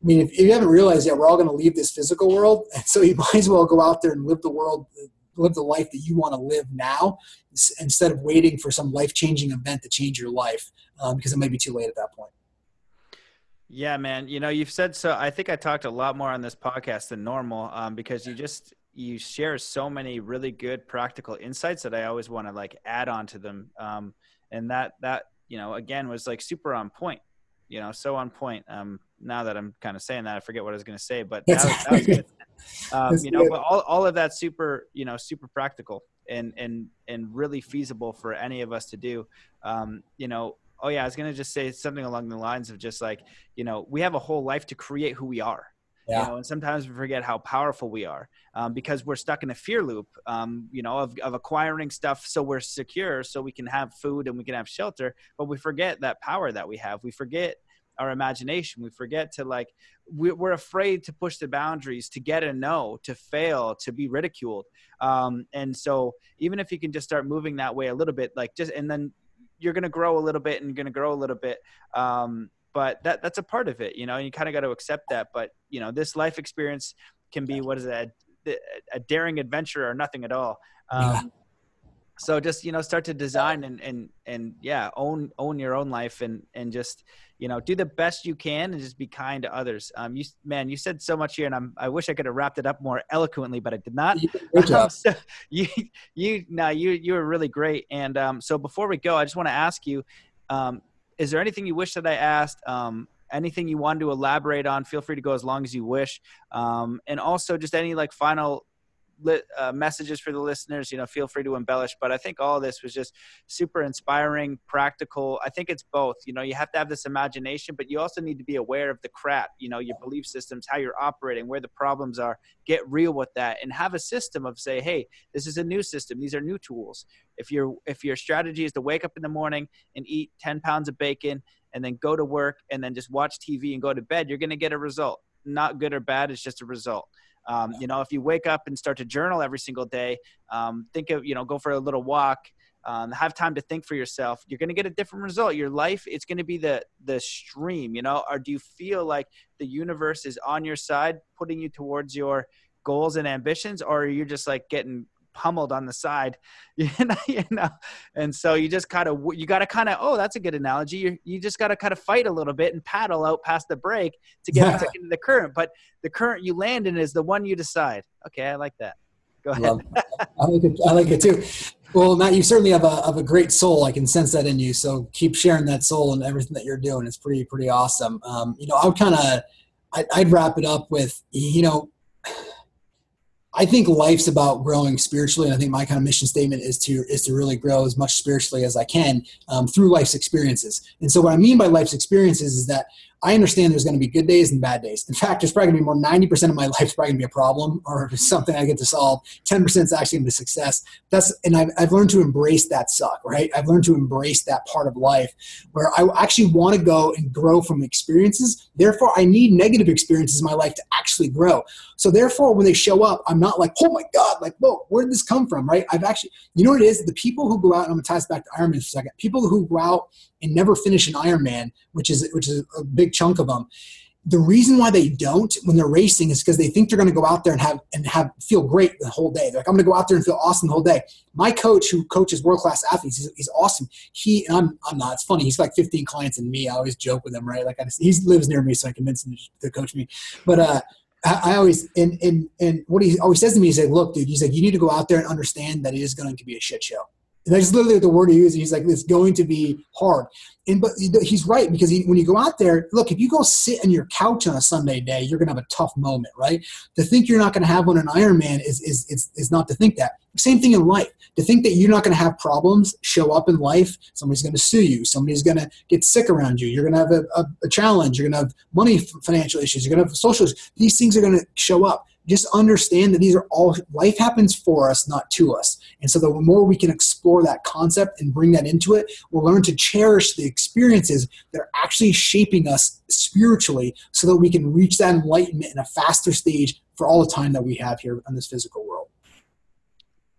I mean, if, if you haven't realized yet, we're all going to leave this physical world, and so you might as well go out there and live the world live the life that you want to live now instead of waiting for some life changing event to change your life um, because it might be too late at that point. Yeah, man. You know, you've said so. I think I talked a lot more on this podcast than normal um, because you just you share so many really good practical insights that I always want to like add on to them. Um, and that that you know again was like super on point. You know, so on point. Um, now that I'm kind of saying that, I forget what I was going to say, but that was, that was good. Um, you know, but all, all of that super, you know, super practical and, and, and really feasible for any of us to do. Um, you know, oh yeah, I was going to just say something along the lines of just like, you know, we have a whole life to create who we are. Yeah. You know, and sometimes we forget how powerful we are um, because we're stuck in a fear loop, um, you know, of, of acquiring stuff so we're secure, so we can have food and we can have shelter. But we forget that power that we have. We forget our imagination. We forget to like, we're afraid to push the boundaries, to get a no, to fail, to be ridiculed. Um, and so even if you can just start moving that way a little bit, like just, and then you're going to grow a little bit and you're going to grow a little bit. Um, but that that's a part of it, you know, and you kind of got to accept that. But, you know, this life experience can be, what is it? A, a daring adventure or nothing at all. Um, yeah so just you know start to design and and and yeah own own your own life and and just you know do the best you can and just be kind to others. Um you man you said so much here and i'm i wish i could have wrapped it up more eloquently but i did not. Um, so you you no you you were really great. And um so before we go i just want to ask you um is there anything you wish that i asked? Um anything you wanted to elaborate on? Feel free to go as long as you wish. Um and also just any like final uh, messages for the listeners, you know, feel free to embellish. But I think all this was just super inspiring, practical. I think it's both. You know, you have to have this imagination, but you also need to be aware of the crap, you know, your belief systems, how you're operating, where the problems are. Get real with that and have a system of say, hey, this is a new system. These are new tools. If your if your strategy is to wake up in the morning and eat 10 pounds of bacon and then go to work and then just watch TV and go to bed, you're going to get a result. Not good or bad, it's just a result. Um, you know, if you wake up and start to journal every single day, um, think of, you know, go for a little walk, um, have time to think for yourself, you're going to get a different result. Your life, it's going to be the, the stream, you know, or do you feel like the universe is on your side, putting you towards your goals and ambitions, or are you just like getting pummeled on the side you know, you know? and so you just kind of you got to kind of oh that's a good analogy. You, you just got to kind of fight a little bit and paddle out past the break to get back into the current. But the current you land in is the one you decide. Okay i like that. Go ahead. I, like it, I like it too. Well matt you certainly have a, have a great soul. I can sense that in you. So keep sharing that soul and everything that you're doing. It's pretty pretty awesome. Um, you know i would kind of I'd wrap it up with you know I think life's about growing spiritually. And I think my kind of mission statement is to is to really grow as much spiritually as I can um, through life's experiences. And so, what I mean by life's experiences is that I understand there's going to be good days and bad days. In fact, there's probably going to be more 90% of my life is probably going to be a problem or something I get to solve. 10% is actually going to be success. That's and I've, I've learned to embrace that suck, right? I've learned to embrace that part of life where I actually want to go and grow from experiences. Therefore, I need negative experiences in my life to actually grow. So therefore, when they show up, I'm not like, oh my God, like, whoa, where did this come from, right? I've actually, you know what it is? The people who go out, and I'm going to tie this back to Ironman for a second. People who go out and never finish an Ironman, which is which is a big chunk of them. The reason why they don't when they're racing is because they think they're going to go out there and have and have feel great the whole day. They're like, I'm going to go out there and feel awesome the whole day. My coach, who coaches world class athletes, he's, he's, awesome. He and I'm I'm not. It's funny. He's like 15 clients and me. I always joke with him, right? Like I just, he lives near me, so I convince him to coach me. But uh, I always and and and what he always says to me is like, look, dude, he's like, you need to go out there and understand that it is going to be a shit show. And that's literally the word he uses. He's like, it's going to be hard. And but he's right because he, when you go out there, look, if you go sit on your couch on a Sunday day, you're going to have a tough moment, right? To think you're not going to have one in Ironman is, is, is, is not to think that. Same thing in life. To think that you're not going to have problems show up in life, somebody's going to sue you, somebody's going to get sick around you, you're going to have a, a, a challenge, you're going to have money financial issues, you're going to have social issues. These things are going to show up just understand that these are all life happens for us not to us. And so the more we can explore that concept and bring that into it we'll learn to cherish the experiences that are actually shaping us spiritually so that we can reach that enlightenment in a faster stage for all the time that we have here in this physical world.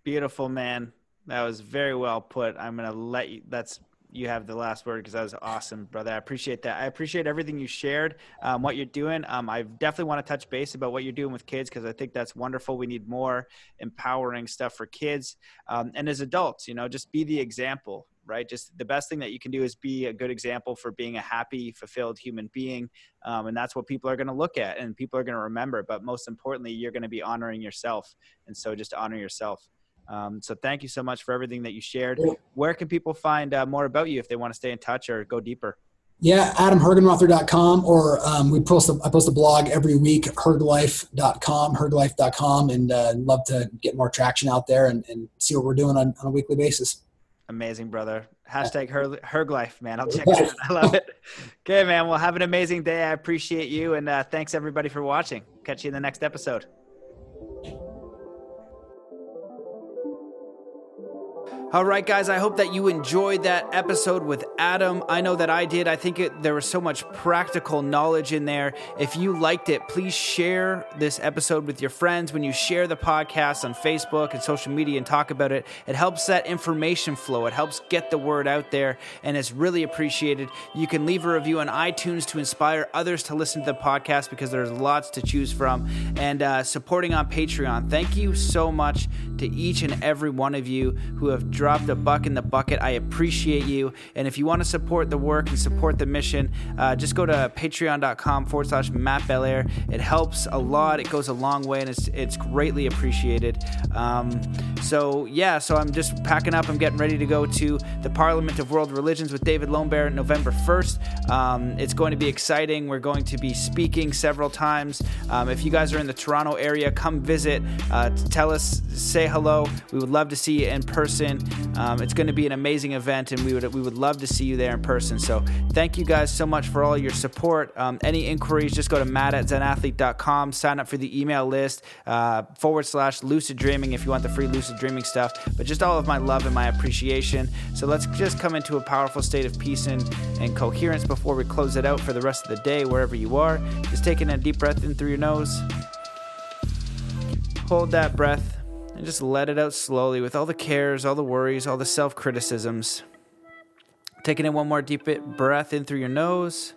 Beautiful man. That was very well put. I'm going to let you that's you have the last word because that was awesome, brother. I appreciate that. I appreciate everything you shared, um, what you're doing. Um, I definitely want to touch base about what you're doing with kids because I think that's wonderful. We need more empowering stuff for kids um, and as adults. You know, just be the example, right? Just the best thing that you can do is be a good example for being a happy, fulfilled human being, um, and that's what people are going to look at and people are going to remember. But most importantly, you're going to be honoring yourself, and so just honor yourself. Um, so thank you so much for everything that you shared. Where can people find uh, more about you if they want to stay in touch or go deeper? Yeah, adamhergenrother.com or um, we post a, I post a blog every week, herglife.com, herglife.com, and uh, love to get more traction out there and, and see what we're doing on, on a weekly basis. Amazing, brother. Hashtag her, Herglife, man. I'll check it out. I love it. Okay, man. Well, have an amazing day. I appreciate you. And uh, thanks, everybody, for watching. Catch you in the next episode. All right, guys, I hope that you enjoyed that episode with Adam. I know that I did. I think it, there was so much practical knowledge in there. If you liked it, please share this episode with your friends. When you share the podcast on Facebook and social media and talk about it, it helps that information flow. It helps get the word out there, and it's really appreciated. You can leave a review on iTunes to inspire others to listen to the podcast because there's lots to choose from. And uh, supporting on Patreon. Thank you so much to each and every one of you who have dropped a buck in the bucket. I appreciate you. And if you want to support the work and support the mission, uh, just go to patreon.com forward slash Matt Belair. It helps a lot. It goes a long way and it's, it's greatly appreciated. Um, so, yeah, so I'm just packing up. I'm getting ready to go to the Parliament of World Religions with David Lombard November 1st. Um, it's going to be exciting. We're going to be speaking several times. Um, if you guys are in the Toronto area, come visit. Uh, tell us, say hello. We would love to see you in person. Um, it's going to be an amazing event, and we would we would love to see you there in person. So thank you guys so much for all your support. Um, any inquiries, just go to matt at zenathlete.com, sign up for the email list uh, forward slash lucid dreaming if you want the free lucid dreaming stuff. But just all of my love and my appreciation. So let's just come into a powerful state of peace and, and coherence before we close it out for the rest of the day, wherever you are. Just taking a deep breath in through your nose. Hold that breath and just let it out slowly with all the cares, all the worries, all the self criticisms. Taking in one more deep breath in through your nose,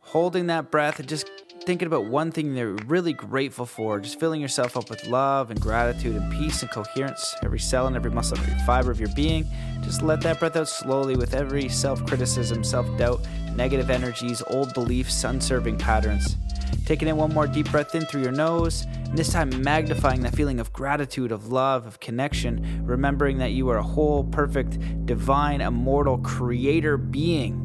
holding that breath and just thinking about one thing you're really grateful for, just filling yourself up with love and gratitude and peace and coherence, every cell and every muscle, every fiber of your being. Just let that breath out slowly with every self criticism, self doubt, negative energies, old beliefs, unserving patterns. Taking in one more deep breath in through your nose, and this time magnifying that feeling of gratitude, of love, of connection, remembering that you are a whole, perfect, divine, immortal creator being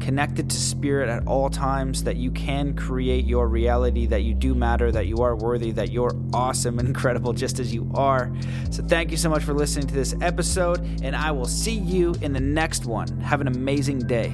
connected to spirit at all times, that you can create your reality, that you do matter, that you are worthy, that you're awesome and incredible just as you are. So, thank you so much for listening to this episode, and I will see you in the next one. Have an amazing day.